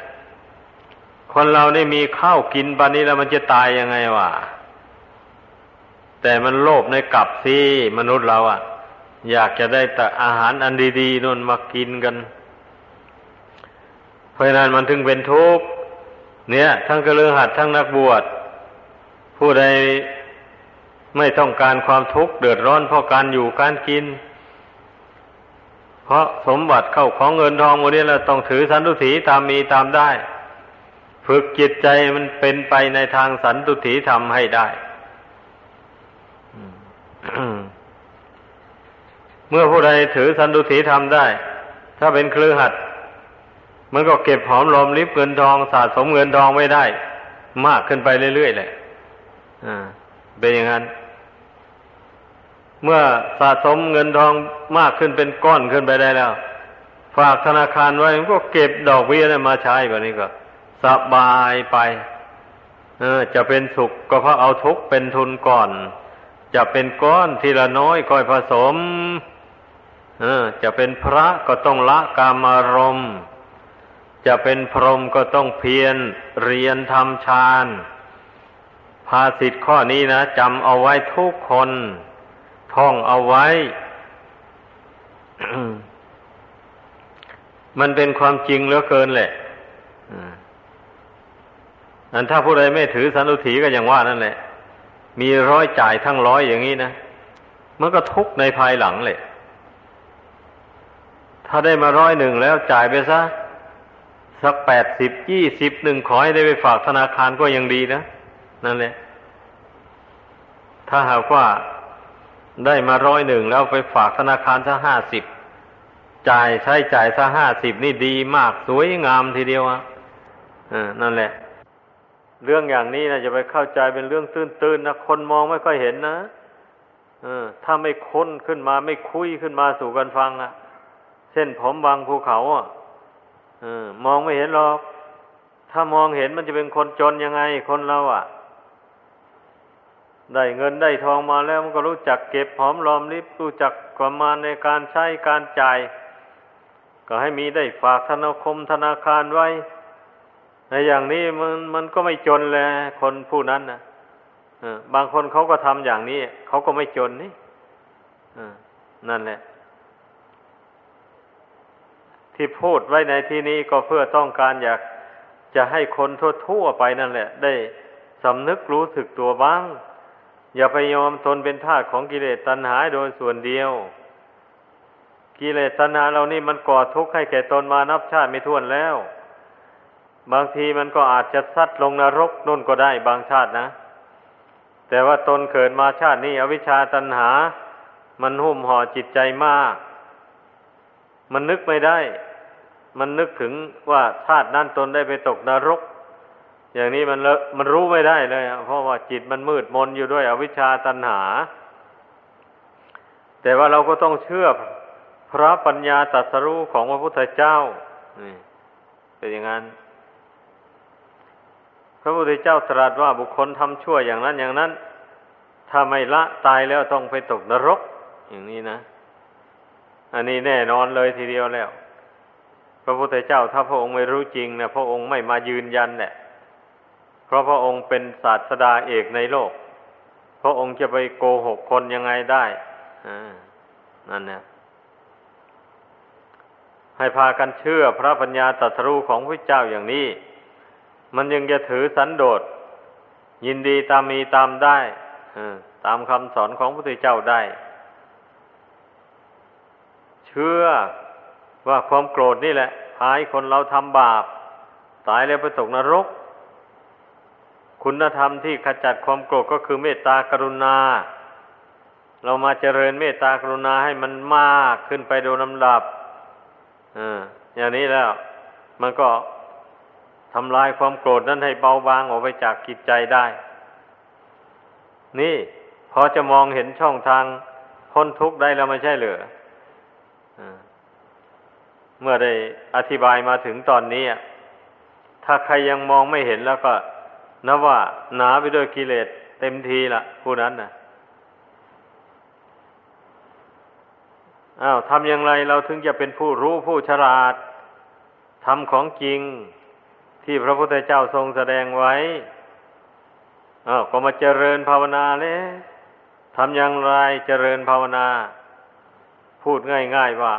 คนเราได้มีข้าวกินปานนี้แล้วมันจะตายยังไงวะแต่มันโลภในกับซีมนุษย์เราอะ่ะ อยากจะได้แต่อาหารอันดีๆนู่นมากินกัน เพราะนั้นมันถึงเป็นทุกข์เนี่ย ทั้งกระเลือหัดทั้งนักบวชผู้ใด ไม่ต้องการความทุกข์เดือดร้อนเพราะการอยู่การกิน เพราะสมบัติเข้าของเงินทองโมนี้เราต้องถือสันตุถีตามมีตามได้ ฝึกจิตใจมันเป็นไปในทางสันตุถีทำให้ได้เมื่อผู้ใดถือสันตุถีทำได้ ถ้าเป็นเครือขัดมันก็เก็บหอมรอมริบเงินทองสะสมเงินทองไว้ได้ มากขึ้นไปเรื่อยๆเลยอ่า เป็นอย่างนั้น เมื่อสะสมเงินทองมากขึ้นเป็นก้อนขึ้นไปได้แล้ว ฝากธนาคารไว้ก็เก็บดอกเบี้ยมาใช้แบบนี้ก็สบายไป เออ จะเป็นสุขก็เพราะเอาทุกเป็นทุนก่อน จะเป็นก้อนทีละน้อยค่อยผสม เออ จะเป็นพระก็ต้องละกามารมณ์จะเป็นพรหมก็ต้องเพียรเรียนทำฌาน ภาสิทธ์ข้อนี้นะจำเอาไว้ทุกคน ท่องเอาไว้ มันเป็นความจริงเหลือเกินแหละอันถ้าผู้ใดไม่ถือสันตุถีก็อย่างว่านั่นแหละ มีร้อยจ่ายทั้งร้อยอย่างนี้นะมันก็ทุกในภายหลังเลย ถ้าได้มาร้อยหนึ่งแล้วจ่ายไปซะสักแปดสิบยี่สิบหนึ่งขอให้ได้ไปฝากธนาคารก็ยังดีนะ นั่นแหละ ถ้าหากว่าได้มาร้อยหนึ่งแล้วไปฝากธนาคารซะห้าสิบจ่ายใช้จ่ายซะห้าสิบนี่ดีมากสวยงามทีเดียวอะนั่นแหละ เรื่องอย่างนี้นะจะไปเข้าใจเป็นเรื่องตื้นๆนะคนมองไม่ค่อยเห็นนะเออถ้าไม่ค้นขึ้นมาไม่คุยขึ้นมาสู่กันฟังอะเส้นผมบางภูเขาอะออมองไม่เห็นหรอก ถ้ามองเห็นมันจะเป็นคนจนยังไงคนเราอะ ได้เงินได้ทองมาแล้วมันก็รู้จักเก็บหอมรอมริบรู้จักประมาณในการใช้การจ่าย ก็ให้มีได้ฝากธนาคมธนาคารไว้ในอย่างนี้มันมันก็ไม่จนเลยคนผู้นั้นนะบางคนเขาก็ทำอย่างนี้เขาก็ไม่จนนี่นั่นแหละ ที่พูดไว้ในที่นี้ก็เพื่อต้องการอยากจะให้คนทั่วๆไปนั่นแหละ ได้สำนึกรู้สึกตัวบ้าง อย่าไปยอมตนเป็นทาสของกิเลสตัณหาโดยส่วนเดียว กิเลสตัณหาเรานี่มันก่อทุกข์ให้แก่ตนมานับชาติไม่ถ้วนแล้ว บางทีมันก็อาจจะซัดลงนรกนุ่นก็ได้บางชาตินะ แต่ว่าตนเกิดมาชาตินี้ อวิชชาตัณหา มันหุ้มห่อจิตใจมาก มันนึกไม่ได้ มันนึกถึงว่าชาตินั้นตนได้ไปตกนรก อย่างนี้มันมันรู้ไม่ได้เลยเพราะว่าจิตมันมืดมนอยู่ด้วยอวิชชาตัณหา แต่ว่าเราก็ต้องเชื่อพระปัญญาตรัสรู้ของพระพุทธเจ้านี่เป็นอย่างนั้น พระพุทธเจ้าตรัสว่าบุคคลทำชั่วอย่างนั้นอย่างนั้น ถ้าไม่ละตายแล้วต้องไปตกนรก อย่างนี้นะ อันนี้แน่นอนเลยทีเดียวแล้ว พระพุทธเจ้าถ้าพระองค์ไม่รู้จริงนี่ยพระองค์ไม่มายืนยันเนี่ย เพราะพระองค์เป็นศาสดาเอกในโลก พระองค์จะไปโกหกคนยังไงได้นั่นเนี่ยให้พากันเชื่อพระปัญญาตรัสรู้ของพระเจ้าอย่างนี้ มันยังจะถือสันโดษ ยินดีตามมีตามได้ตามคำสอนของพระพุทธเจ้าได้ เชื่อว่าความโกรธนี่แหละพายคนเราทำบาป ตายแล้วไปตกนรก คุณธรรมที่ขจัดความโกรธก็คือเมตตากรุณา เรามาเจริญเมตตากรุณาให้มันมากขึ้นไปโดยลำดับออย่างนี้แล้ว มันก็ทำลายความโกรธนั้นให้เบาบางออกไปจากกิจใจได้ นี่พอจะมองเห็นช่องทางพ้นทุกข์ได้แล้วไม่ใช่เหรือเมื่อได้อธิบายมาถึงตอนนี้ ถ้าใครยังมองไม่เห็นแล้วก็ นับว่าหนาไปด้วยกิเลสเต็มทีละผู้นั้นนะอ้าวทำอย่างไรเราถึงจะเป็นผู้รู้ผู้ฉลาดทำของจริงที่พระพุทธเจ้าทรงแสดงไว้อ้าวก็มาเจริญภาวนาเลยทำอย่างไรเจริญภาวนา พูดง่าย ๆว่า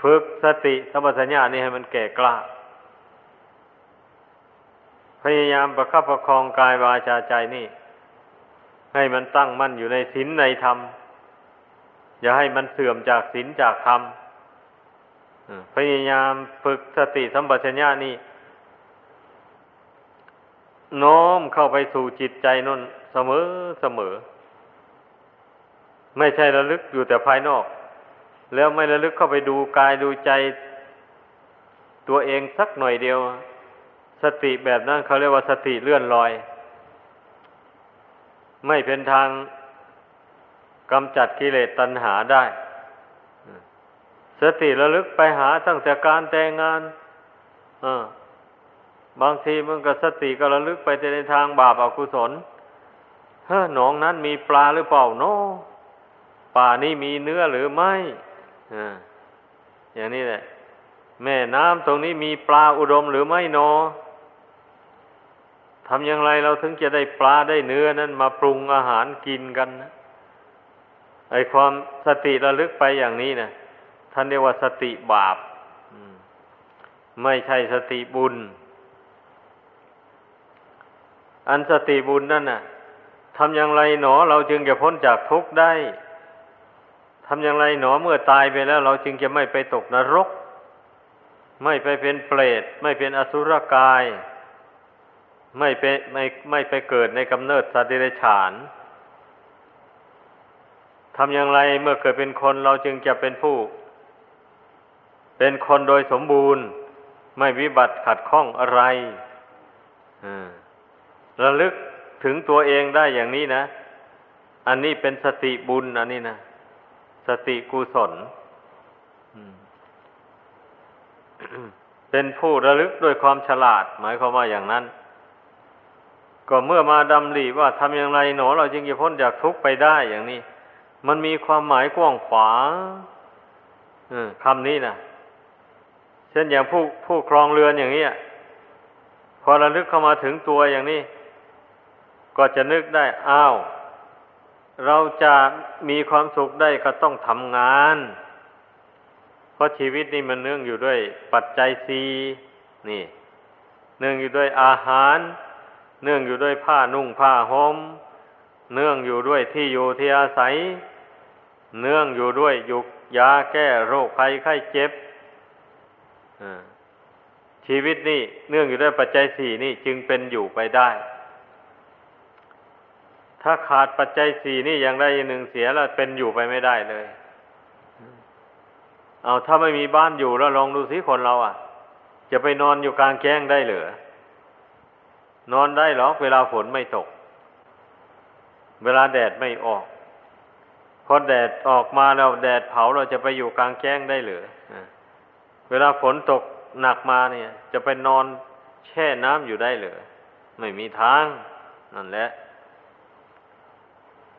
ฝึกสติสัมปชัญญะนี่ให้มันแก่กล้า พยายามประคับประคองกายวาจาใจนี่ ให้มันตั้งมั่นอยู่ในศีลในธรรม อย่าให้มันเสื่อมจากศีลจากธรรมพยายามฝึกสติสัมปชัญญะนี่โน้มเข้าไปสู่จิตใจนั่นเสมอเสมอ ไม่ใช่ระลึกอยู่แต่ภายนอก แล้วไม่ระลึกเข้าไปดูกายดูใจ ตัวเองสักหน่อยเดียว สติแบบนั้นเขาเรียกว่าสติเลื่อนลอย ไม่เป็นทางกำจัดกิเลสตัณหาได้ สติระลึกไปหาตั้งแต่การแต่งงานบางทีมันก็สติก็ระลึกไปในทางบาปอกุศลเฮ้หนองนั้นมีปลาหรือเปล่าโนป่านี้มีเนื้อหรือไม่อย่างนี้แหละ แม่น้ำตรงนี้มีปลาอุดมหรือไม่นอ ทำอย่างไรเราถึงจะได้ปลาได้เนื้อนั้นมาปรุงอาหารกินกันนะไอความสติระลึกไปอย่างนี้นะท่านเรียกว่าสติบาปไม่ใช่สติบุญ อันสติบุญนั่นน่ะทำอย่างไรหนอเราจึงจะพ้นจากทุกข์ได้ทำอย่างไรหนอเมื่อตายไปแล้ว เราจึงจะไม่ไปตกนรก ไม่ไปเป็นเปรต ไม่เป็นอสุรกาย ไม่ไปไม่ไม่ไปเกิดในกำเนิดสัตว์เดรัจฉานทำอย่างไรเมื่อเกิดเป็นคนเราจึงจะเป็นผู้ เป็นคนโดยสมบูรณ์ ไม่วิบัติขัดข้องอะไรระลึกถึงตัวเองได้อย่างนี้นะ อันนี้เป็นสติบุญอันนี้นะ สติกุศลเป็นผู้ระลึกด้วยความฉลาด หมายความว่าอย่างนั้น ก็เมื่อมาดำริว่าทำอย่างไรหนอ เราจึงจะพ้นจากทุกข์ไปได้อย่างนี้ มันมีความหมายกว้างขวางคำนี้นะเช่นอย่างผู้ผู้ครองเรือนอย่างนี้พอระลึกเข้ามาถึงตัวอย่างนี้ ก็จะนึกได้อ้าว เราจะมีความสุขได้ก็ต้องทำงาน เพราะชีวิตนี่มันเนื่องอยู่ด้วยปัจจัยสีนี่ เนื่องอยู่ด้วยอาหาร เนื่องอยู่ด้วยผ้านุ่งผ้าห่มเนื่องอยู่ด้วยที่อยู่ที่อาศัย เนื่องอยู่ด้วยยุกยาแก้โรคภัยไข้เจ็บชีวิตนี่เนื่องอยู่ด้วยปัจจัยสี่นี่จึงเป็นอยู่ไปได้ ถ้าขาดปัจจัยสี่นี่อย่างใดอย่างหนึ่งเสียแล้วเป็นอยู่ไปไม่ได้เลย เอาถ้าไม่มีบ้านอยู่แล้วลองดูสิคนเราอะ จะไปนอนอยู่กลางแจ้งได้หรือ นอนได้หรอกเวลาฝนไม่ตก เวลาแดดไม่ออก พอแดดออกมาแล้วแดดเผาเราจะไปอยู่กลางแจ้งได้หรือเวลาฝนตกหนักมาเนี่ย จะไปนอนแช่น้ำอยู่ได้หรือไม่มีทาง นั่นแหละ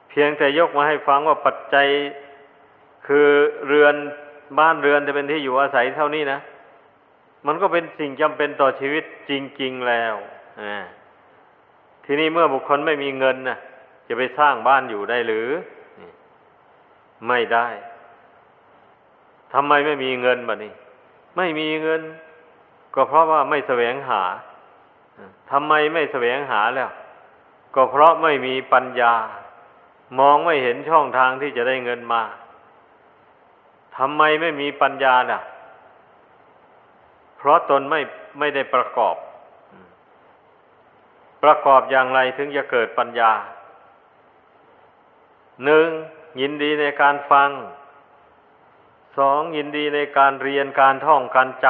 เพียงแต่ยกมาให้ฟังว่าปัจจัยคือเรือนบ้านเรือนจะเป็นที่อยู่อาศัยเท่านี้นะ มันก็เป็นสิ่งจำเป็นต่อชีวิตจริง ๆ แล้ว ทีนี้เมื่อบุคคลไม่มีเงินนะจะไปสร้างบ้านอยู่ได้หรือ ไม่ได้ทำไมไม่มีเงินบะนี้ไม่มีเงิน ก็เพราะว่าไม่แสวงหาทำไมไม่แสวงหาแล้ว ก็เพราะไม่มีปัญญา มองไม่เห็นช่องทางที่จะได้เงินมาทำไมไม่มีปัญญาล่ะ เพราะตนไม่ไม่ได้ประกอบ ประกอบอย่างไรถึงจะเกิดปัญญาหนึ่งยินดีในการฟังสองยินดีในการเรียนการท่องการจ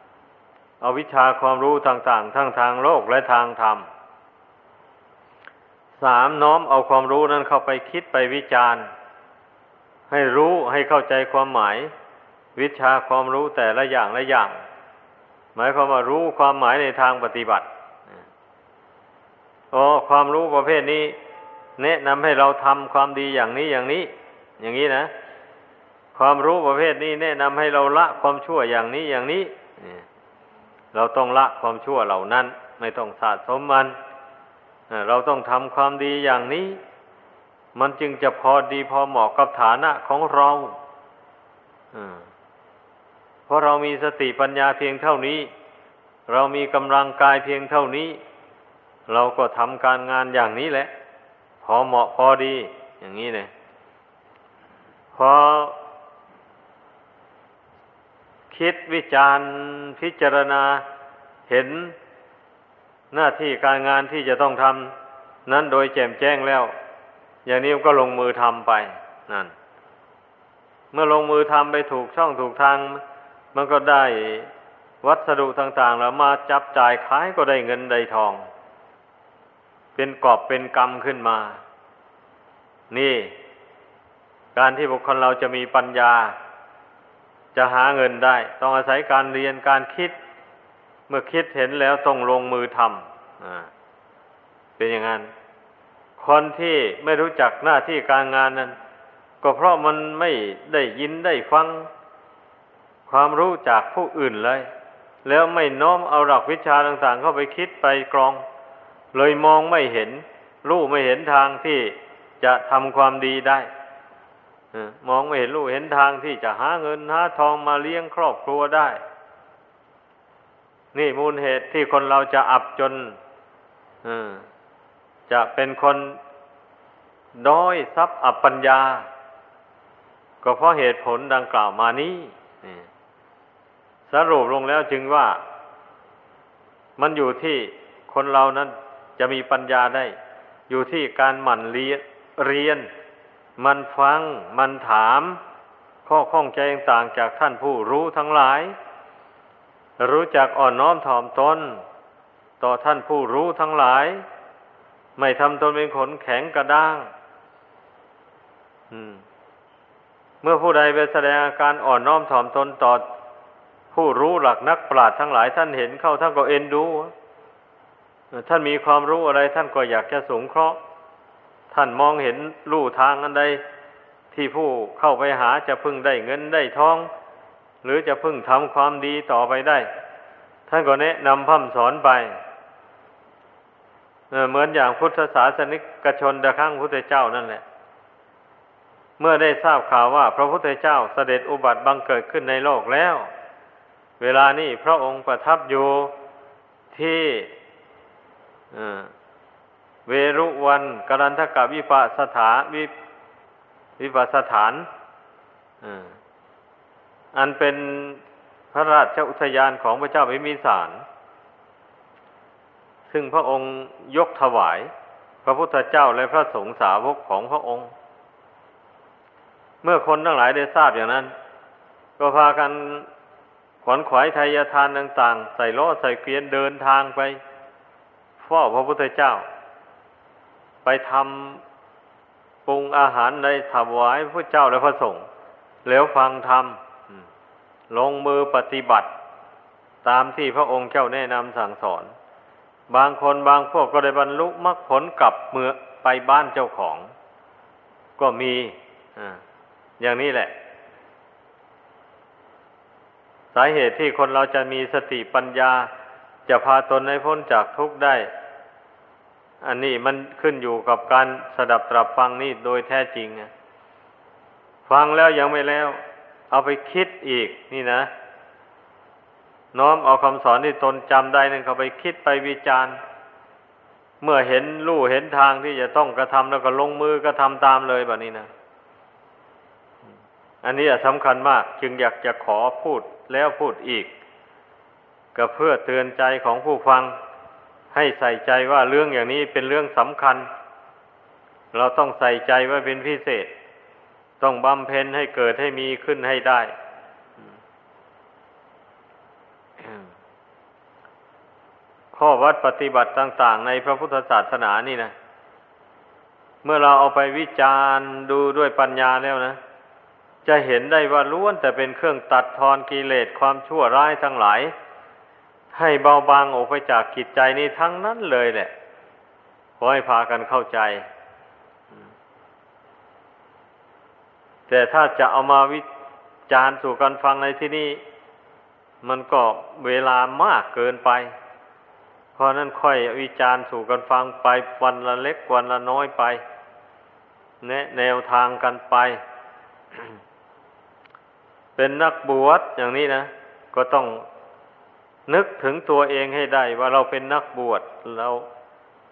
ำเอาวิชาความรู้ต่าง ๆ ทั้งทางโลกและทางธรรมสามน้อมเอาความรู้นั้นเข้าไปคิดไปวิจารณ์ ให้รู้ให้เข้าใจความหมาย วิชาความรู้แต่ละอย่างละอย่าง หมายความว่ารู้ความหมายในทางปฏิบัติ อ๋อความรู้ประเภทนี้ แนะนำให้เราทำความดีอย่างนี้อย่างนี้ อย่างนี้นะ ความรู้ประเภทนี้ แนะนำให้เราละความชั่วอย่างนี้อย่างนี้เราต้องละความชั่วเหล่านั้น ไม่ต้องสะสมมันเราต้องทำความดีอย่างนี้ มันจึงจะพอดีพอเหมาะกับฐานะของเราเพราะเรามีสติปัญญาเพียงเท่านี้ เรามีกำลังกายเพียงเท่านี้ เราก็ทำการงานอย่างนี้แหละ พอเหมาะพอดี อย่างนี้เนี่ยพอคิดวิจารณ์พิจารณาเห็นหน้าที่การงานที่จะต้องทำนั้นโดยแจ่มแจ้งแล้ว อย่างนี้ก็ลงมือทำไปนั่น เมื่อลงมือทำไปถูกช่องถูกทาง มันก็ได้วัสดุต่างๆ แล้วมาจับจ่ายขายก็ได้เงินได้ทอง เป็นกอบเป็นกรรมขึ้นมา นี่ การที่บุคคลเราจะมีปัญญา จะหาเงินได้ ต้องอาศัยการเรียนการคิด เมื่อคิดเห็นแล้วต้องลงมือทำเป็นอย่างนั้น คนที่ไม่รู้จักหน้าที่การงานนั้น ก็เพราะมันไม่ได้ยินได้ฟัง ความรู้จากผู้อื่นเลย แล้วไม่น้อมเอาหลักวิชาต่าง ๆ เข้าไปคิดไปกรอง เลยมองไม่เห็น รู้ไม่เห็นทางที่จะทำความดีได้มองไม่เห็นรู้เห็นทางที่จะหาเงินหาทองมาเลี้ยงครอบครัวได้ นี่มูลเหตุที่คนเราจะอับจนจะเป็นคนด้อยทรัพย์อับปัญญา ก็เพราะเหตุผลดังกล่าวมานี้สรุปลงแล้วจึงว่า มันอยู่ที่คนเรานั้น จะมีปัญญาได้ อยู่ที่การหมั่นเรียนเรียน มันฟัง มันถาม ข้อข้องใจต่างจากท่านผู้รู้ทั้งหลาย รู้จักอ่อนน้อมถ่อมตนต่อท่านผู้รู้ทั้งหลาย ไม่ทำตนเป็นขนแข็งกระด้างเมื่อผู้ใดไปแสดงอาการอ่อนน้อมถ่อมตนต่อผู้รู้หลักนักปราชญ์ทั้งหลายท่านเห็นเข้าท่านก็เอ็นดู ท่านมีความรู้อะไร ท่านก็อยากจะสงเคราะห์ ท่านมองเห็นลู่ทางอันใดที่ผู้เข้าไปหาจะพึ่งได้เงินได้ทอง หรือจะพึ่งทำความดีต่อไปได้ ท่านก็แนะนำพัฒสอนไปเหมือนอย่างพุทธศาสนิกชนตะข้างพุทธเจ้านั่นแหละ เมื่อได้ทราบข่าวว่า พระพุทธเจ้าเสด็จอุบัติบังเกิดขึ้นในโลกแล้ว เวลานี้พระองค์ประทับอยู่ที่ เวรุวันกรันทกะวิปัสถาวิวิปัสถานอันเป็นพระราชอุทยานของพระเจ้าพิมิสาร ซึ่งพระองค์ยกถวาย พระพุทธเจ้าและพระสงฆ์สาวกของพระองค์ เมื่อคนทั้งหลายได้ทราบอย่างนั้น ก็พากันขวนขวายทายทานต่าง ๆ ใส่ล้อใส่เกวียนเดินทางไป เฝ้าพระพุทธเจ้า ไปทำปรุงอาหารในถวายพระเจ้าและพระสงฆ์แล้วฟังธรรมลงมือปฏิบัติ ตามที่พระองค์เจ้าแนะนำสั่งสอน บางคนบางพวกก็ได้บรรลุมรรคผลกลับเมื่อไปบ้านเจ้าของ ก็มีออย่างนี้แหละ สาเหตุที่คนเราจะมีสติปัญญา จะพาตนให้พ้นจากทุกข์ได้ อันนี้มันขึ้นอยู่กับการสดับตรับฟังนี่โดยแท้จริงฟังแล้วยังไม่แล้ว เอาไปคิดอีกนี่นะ น้อมเอาคำสอนที่ตนจำได้นั่นเขาไปคิดไปวิจารณ์ เมื่อเห็นลู่เห็นทางที่จะต้องกระทำแล้วก็ลงมือกระทำตามเลยแบบนี้นะอันนี้สำคัญมากจึงอยากจะขอพูดแล้วพูดอีก ก็เพื่อเตือนใจของผู้ฟัง ให้ใส่ใจว่าเรื่องอย่างนี้เป็นเรื่องสำคัญ เราต้องใส่ใจว่าเป็นพิเศษ ต้องบำเพ็ญให้เกิดให้มีขึ้นให้ได้ ข้อวัดปฏิบัติต่าง ๆ ในพระพุทธศาสนานี่นะเมื่อเราเอาไปวิจารณ์ดูด้วยปัญญาแล้วนะ จะเห็นได้ว่าล้วนแต่เป็นเครื่องตัดทอนกิเลสความชั่วร้ายทั้งหลาย ให้เบาบางออกไปจากกิจใจนี้ทั้งนั้นเลยแหละขอให้พากันเข้าใจ แต่ถ้าจะเอามาวิจารณ์สู่กันฟังในที่นี้ มันก็เวลามากเกินไป เพราะนั้นค่อยวิจารณ์สู่กันฟังไปวันละเล็กวันละน้อยไป แนะแนวทางกันไป เป็นนักบวชอย่างนี้นะ ก็ต้อง นึกถึงตัวเองให้ได้ว่าเราเป็นนักบวชเรา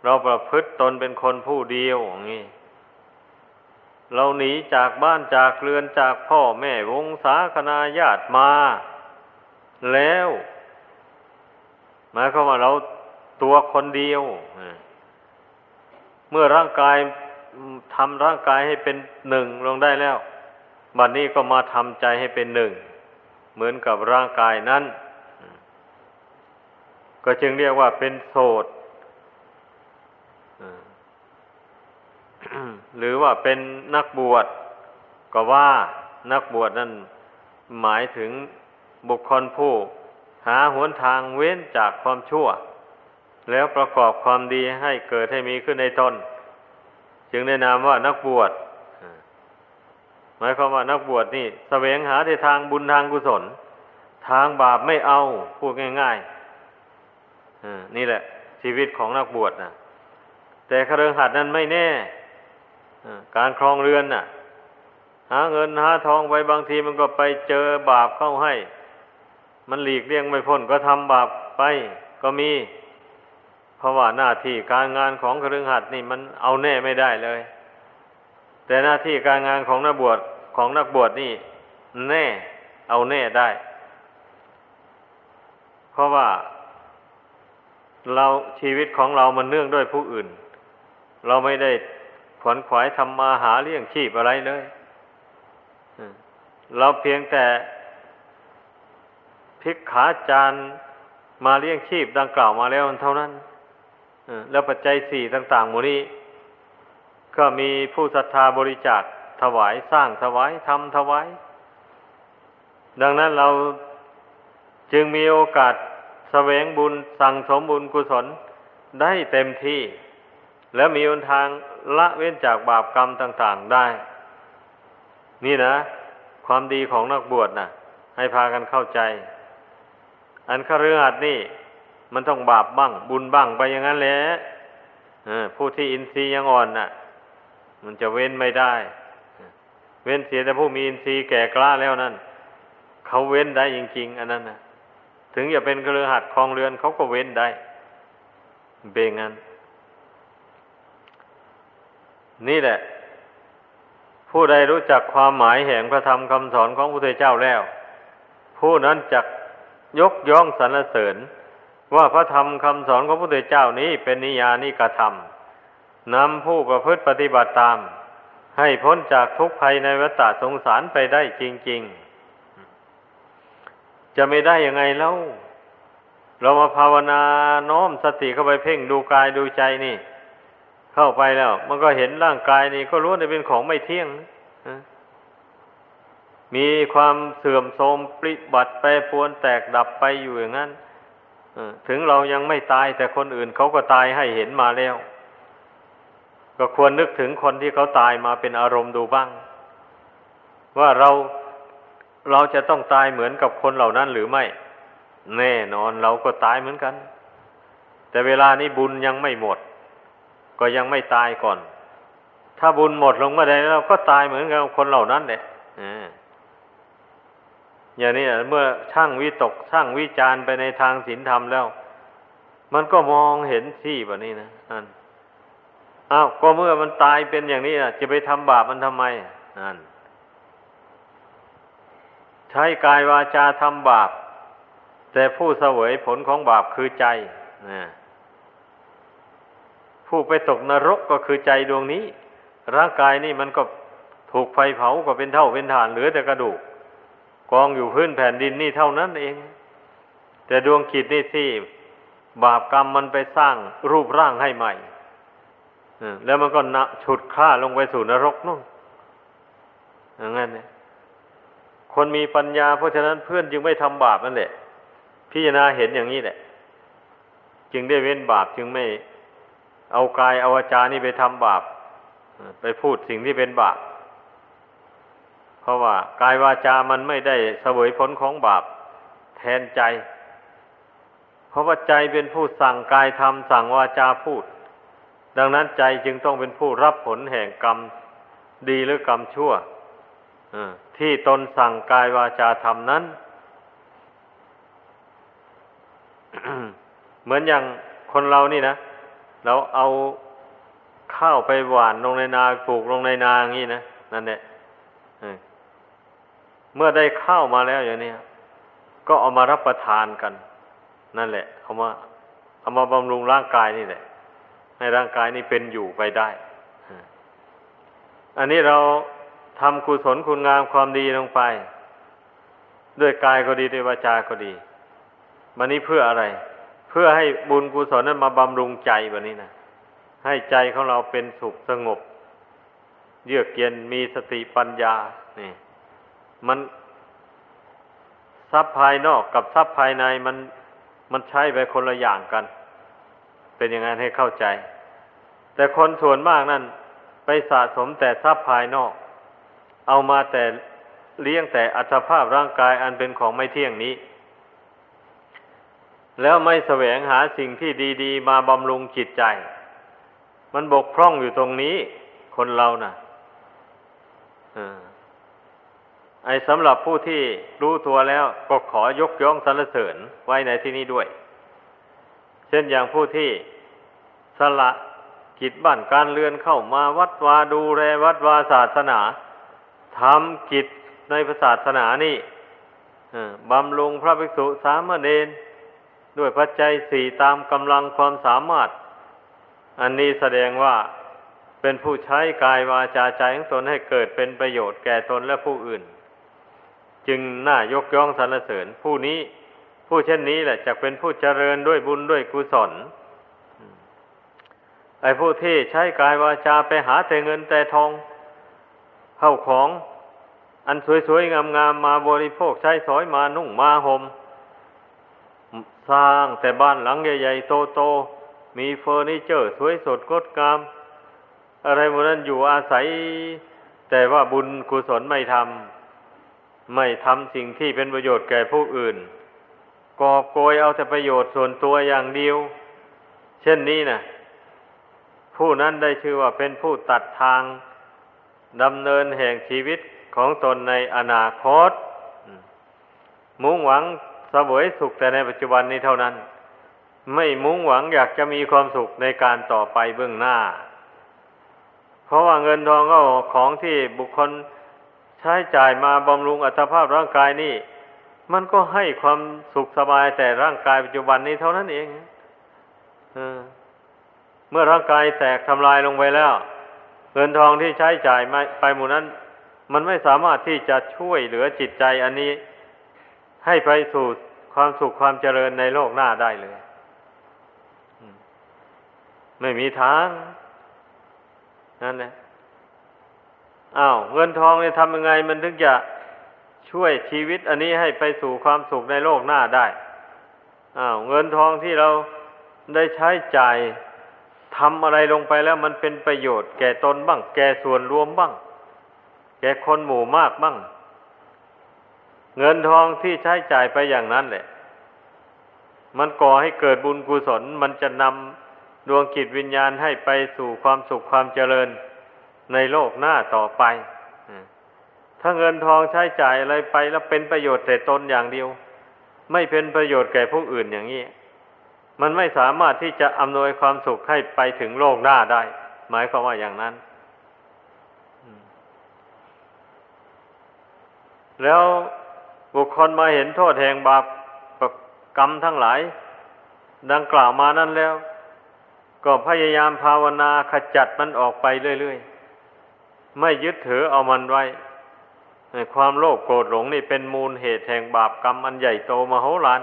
เราประพฤติตนเป็นคนผู้เดียวอย่างนี้เราหนีจากบ้านจากเรือนจากพ่อแม่วงศาคณาญาติมา แล้วหมายความว่าเราตัวคนเดียว เมื่อร่างกายทำร่างกายให้เป็นหนึ่งลงได้แล้ว บัดนนี้ก็มาทำใจให้เป็นหนึ่ง เหมือนกับร่างกายนั้น ก็จึงเรียกว่าเป็นโสดหรือว่าเป็นนักบวช ก็ว่านักบวชนั้นหมายถึงบุคคลผู้ หาหนทางเว้นจากความชั่ว แล้วประกอบความดีให้เกิดให้มีขึ้นในตนจึงได้นามว่านักบวชหมายความว่านักบวชนี่สเสวงหาในทางบุญทางกุศล ทางบาปไม่เอาพูดง่าย ๆ นี่แหละ ชีวิตของนักบวชนะแต่คฤหัสถ์นั้นไม่แน่การครองเรือนน่ะ หาเงินหาทองไปบางทีมันก็ไปเจอบาปเข้าให้ มันหลีกเลี่ยงไม่พ้นก็ทำบาปไป ก็มี เพราะว่าหน้าที่การงานของคฤหัสถ์นี่มันเอาแน่ไม่ได้เลย แต่หน้าที่การงานของนักบวชของนักบวชนี่ แน่ เอาแน่ได้ เพราะว่า เราชีวิตของเรามันเนื่องด้วยผู้อื่น เราไม่ได้ขวนขวายทำมาหาเลี้ยงชีพอะไรเลยเราเพียงแต่พิกขาจานมาเลี้ยงชีพดังกล่าวมาแล้วเท่านั้นแล้วปัจจัยสี่ต่างๆหมดนี้ ก็มีผู้ศรัทธาบริจาคถวายสร้างถวายทำถวาย ดังนั้นเราจึงมีโอกาส สวงบุญสั่งสมบุญกุศลได้เต็มที่ แล้วมีหนทางละเว้นจากบาปกรรมต่าง ๆได้ นี่นะ ความดีของนักบวชนะให้พากันเข้าใจ อันคฤหัสถ์นี่ มันต้องบาปบ้าง บุญบ้างไปอย่างนั้นแหละผู้ที่อินทรีย์ยังอ่อนน่ะ มันจะเว้นไม่ได้ เว้นเสียแต่ผู้มีอินทรีย์แก่กล้าแล้วนั่นเขาเว้นได้จริงๆ อันนั้นนะ ถึงจะเป็นเครือหัดคลองเรือนเขาก็เว้นได้เบงันนี่แหละ ผู้ใดรู้จักความหมายแห่งพระธรรมคำสอนของพระพุทธเจ้าแล้ว ผู้นั้นจักยกย่องสรรเสริญ ว่าพระธรรมคำสอนของพระพุทธเจ้านี้เป็นนิยานิกระทำนำผู้ประพฤติปฏิบัติตาม ให้พ้นจากทุกภัยในวัฏสงสารไปได้จริง ๆ จะไม่ได้ยังไงแล้ว เรามาภาวนาน้อมสติเข้าไปเพ่งดูกายดูใจนี่ เข้าไปแล้ว มันก็เห็นร่างกายนี่ก็รู้ว่าเป็นของไม่เที่ยงมีความเสื่อมโทรมปริบัติไปปวนแตกดับไปอยู่อย่างนั้นถึงเรายังไม่ตายแต่คนอื่นเขาก็ตายให้เห็นมาแล้ว ก็ควรนึกถึงคนที่เขาตายมาเป็นอารมณ์ดูบ้าง ว่าเรา เราจะต้องตายเหมือนกับคนเหล่านั้นหรือไม่ แน่นอนเราก็ตายเหมือนกัน แต่เวลานี้บุญยังไม่หมด ก็ยังไม่ตายก่อน ถ้าบุญหมดลงเมื่อใดเราก็ตายเหมือนกับคนเหล่านั้นเนี่ยอย่างนี้เมื่อช่างวิตกช่างวิจารไปในทางศีลธรรมแล้ว มันก็มองเห็นที่แบบนี้นะนั่นอ้าวก็เมื่อมันตายเป็นอย่างนี้นะจะไปทำบาปมันทำไมนั่น ใช้กายวาจาทำบาป แต่ผู้เสวยผลของบาปคือใจนผู้ไปตกนรกก็คือใจดวงนี้ ร่างกายนี่มันก็ถูกไฟเผาก็เป็นเท่าเป็นฐานเหลือแต่กระดูก กองอยู่พื้นแผ่นดินนี่เท่านั้นเอง แต่ดวงขีดนี่ที่บาปกรรมมันไปสร้างรูปร่างให้ใหม่แล้วมันก็นฉุดฆ่าลงไปสู่นรกนู่นอย่างนั้นเนี่ย คนมีปัญญา เพราะฉะนั้นเพื่อนจึงไม่ทำบาปนั่นแหละ พิจารณาเห็นอย่างนี้แหละ จึงได้เว้นบาปจึงไม่เอากายเอาวาจานี่ไปทำบาป ไปพูดสิ่งที่เป็นบาป เพราะว่ากายวาจามันไม่ได้เสวยผลของบาปแทนใจ เพราะว่าใจเป็นผู้สั่งกายทำสั่งวาจาพูด ดังนั้นใจจึงต้องเป็นผู้รับผลแห่งกรรมดีหรือกรรมชั่ว ที่ตนสั่งกายวาจาทำนั้น เหมือนอย่างคนเรานี่นะ เราเอาข้าวไปหว่านลงในนาปลูกลงในนาอย่างนี้นะนั่นแหละเมื่อได้ข้าวมาแล้วอย่างนี้ก็เอามารับประทานกัน นั่นแหละ เอามาเอามาบำรุงร่างกายนี่แหละ ให้ร่างกายนี้เป็นอยู่ไปได้ อันนี้เรา ทำกุศลคุณงามความดีลงไป ด้วยกายก็ดีด้วยวาจาก็ดีมันนี้เพื่ออะไร เพื่อให้บุญกุศลนั้นมาบำรุงใจแบบนี้นะให้ใจของเราเป็นสุขสงบ เยือกเย็นมีสติปัญญานี่มันทรัพย์ภายนอกกับทรัพย์ภายในมันมันใช้ไปคนละอย่างกัน เป็นอย่างนั้นให้เข้าใจ แต่คนส่วนมากนั่นไปสะสมแต่ทรัพย์ภายนอก เอามาแต่เลี้ยงแต่อัตภาพร่างกายอันเป็นของไม่เที่ยงนี้ แล้วไม่แสวงหาสิ่งที่ดีๆ มาบำรุงจิตใจ มันบกพร่องอยู่ตรงนี้ คนเรานะ่ะไอ้สำหรับผู้ที่รู้ตัวแล้วก็ขอยกย่องสรรเสริญไว้ในที่นี้ด้วย เช่นอย่างผู้ที่สละกิจบ้านการเรือนเข้ามาวัดวาดูแลวัดวาศาสนา ทำกิจในศาสนานี่บำรุงพระภิกษุสามเณรด้วยปัจจัยสี่ตามกำลังความสามารถ อันนี้แสดงว่าเป็นผู้ใช้กายวาจาใจของตนให้เกิดเป็นประโยชน์แก่ตนและผู้อื่น จึงน่ายกย่องสรรเสริญ ผู้นี้ผู้เช่นนี้แหละจะเป็นผู้เจริญด้วยบุญด้วยกุศลไอ้ผู้ที่ใช้กายวาจาไปหาแต่เงินแต่ทอง เข้าของอันสวยๆ งามๆมาบริโภคใช้สอยมานุ่งมาหม่มสร้างแต่บ้านหลังใหญ่ๆ โตๆ มีเฟอร์นิเจอร์สวยสดงดงาม อะไรหมดนั้นอยู่อาศัย แต่ว่าบุญกุศลไม่ทำไม่ทำสิ่งที่เป็นประโยชน์แก่ผู้อื่นกอบโกยเอาแต่ประโยชน์ส่วนตัวอย่างเดียว เช่นนี้นะผู้นั้นได้ชื่อว่าเป็นผู้ตัดทาง ดำเนินแห่งชีวิตของตนในอนาคต มุ่งหวังสวยสุขแต่ในปัจจุบันนี้เท่านั้น ไม่มุ่งหวังอยากจะมีความสุขในการต่อไปเบื้องหน้า เพราะว่าเงินทองก็ของที่บุคคลใช้จ่ายมาบำรุงอัตภาพร่างกายนี่ มันก็ให้ความสุขสบายแต่ร่างกายปัจจุบันนี้เท่านั้นเองเมื่อร่างกายแตกทำลายลงไปแล้ว เงินทองที่ใช้จ่ายไปหมู่นั้น มันไม่สามารถที่จะช่วยเหลือจิตใจอันนี้ ให้ไปสู่ความสุขความเจริญในโลกหน้าได้เลย ไม่มีทาง นั่นแหละอ้าวเงินทองเนี่ยทำยังไง มันถึงจะช่วยชีวิต อันนี้ให้ไปสู่ความสุขในโลกหน้าได้อ้าวเงินทองที่เราได้ใช้จ่าย ทำอะไรลงไปแล้วมันเป็นประโยชน์แก่ตนบ้าง แก่ส่วนรวมบ้าง แก่คนหมู่มากบ้าง เงินทองที่ใช้จ่ายไปอย่างนั้นแหละ มันก่อให้เกิดบุญกุศล มันจะนำดวงกิจวิญญาณให้ไปสู่ความสุขความเจริญในโลกหน้าต่อไป ถ้าเงินทองใช้จ่ายอะไรไปแล้วเป็นประโยชน์แต่ตนอย่างเดียว ไม่เป็นประโยชน์แก่ผู้อื่นอย่างนี้ มันไม่สามารถที่จะอำนวยความสุขให้ไปถึงโลกหน้าได้ หมายความว่าอย่างนั้น แล้วบุคคลมาเห็นโทษแห่งบาปกรรมทั้งหลาย ดังกล่าวมานั้นแล้ว ก็พยายามภาวนาขจัดมันออกไปเรื่อยๆ ไม่ยึดถือเอามันไว้ความโลภโกรธหลงนี่เป็นมูลเหตุแห่งบาปกรรมอันใหญ่โตมโหฬาร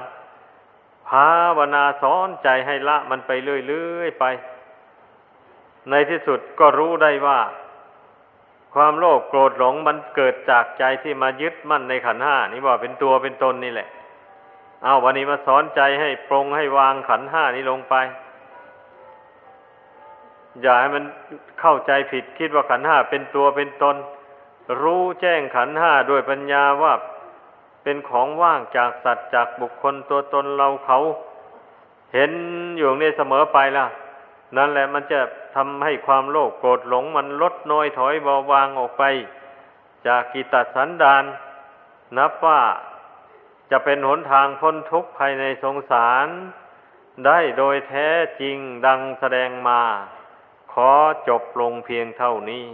ภาวนาสอนใจให้ละมันไปเรื่อยๆไป ในที่สุดก็รู้ได้ว่า ความโลภโกรธหลงมันเกิดจากใจที่มายึดมั่นในขันห้านี่ว่าเป็นตัวเป็นตนนี่แหละ เอาวันนี้มาสอนใจให้ปรงให้วางขันห้านี้ลงไป อย่าให้มันเข้าใจผิดคิดว่าขันห้าเป็นตัวเป็นตน รู้แจ้งขันห้าด้วยปัญญาว่า เป็นของว่างจากสัตว์จากบุคคลตัวตนเราเขา เห็นอยู่ในเสมอไปล่ะ นั่นแหละมันจะทำให้ความโลภโกรธหลงมันลดน้อยถอยเบาบางออกไป จากกิตสันดาน นับว่าจะเป็นหนทางพ้นทุกข์ภายในสงสาร ได้โดยแท้จริงดังแสดงมา ขอจบลงเพียงเท่านี้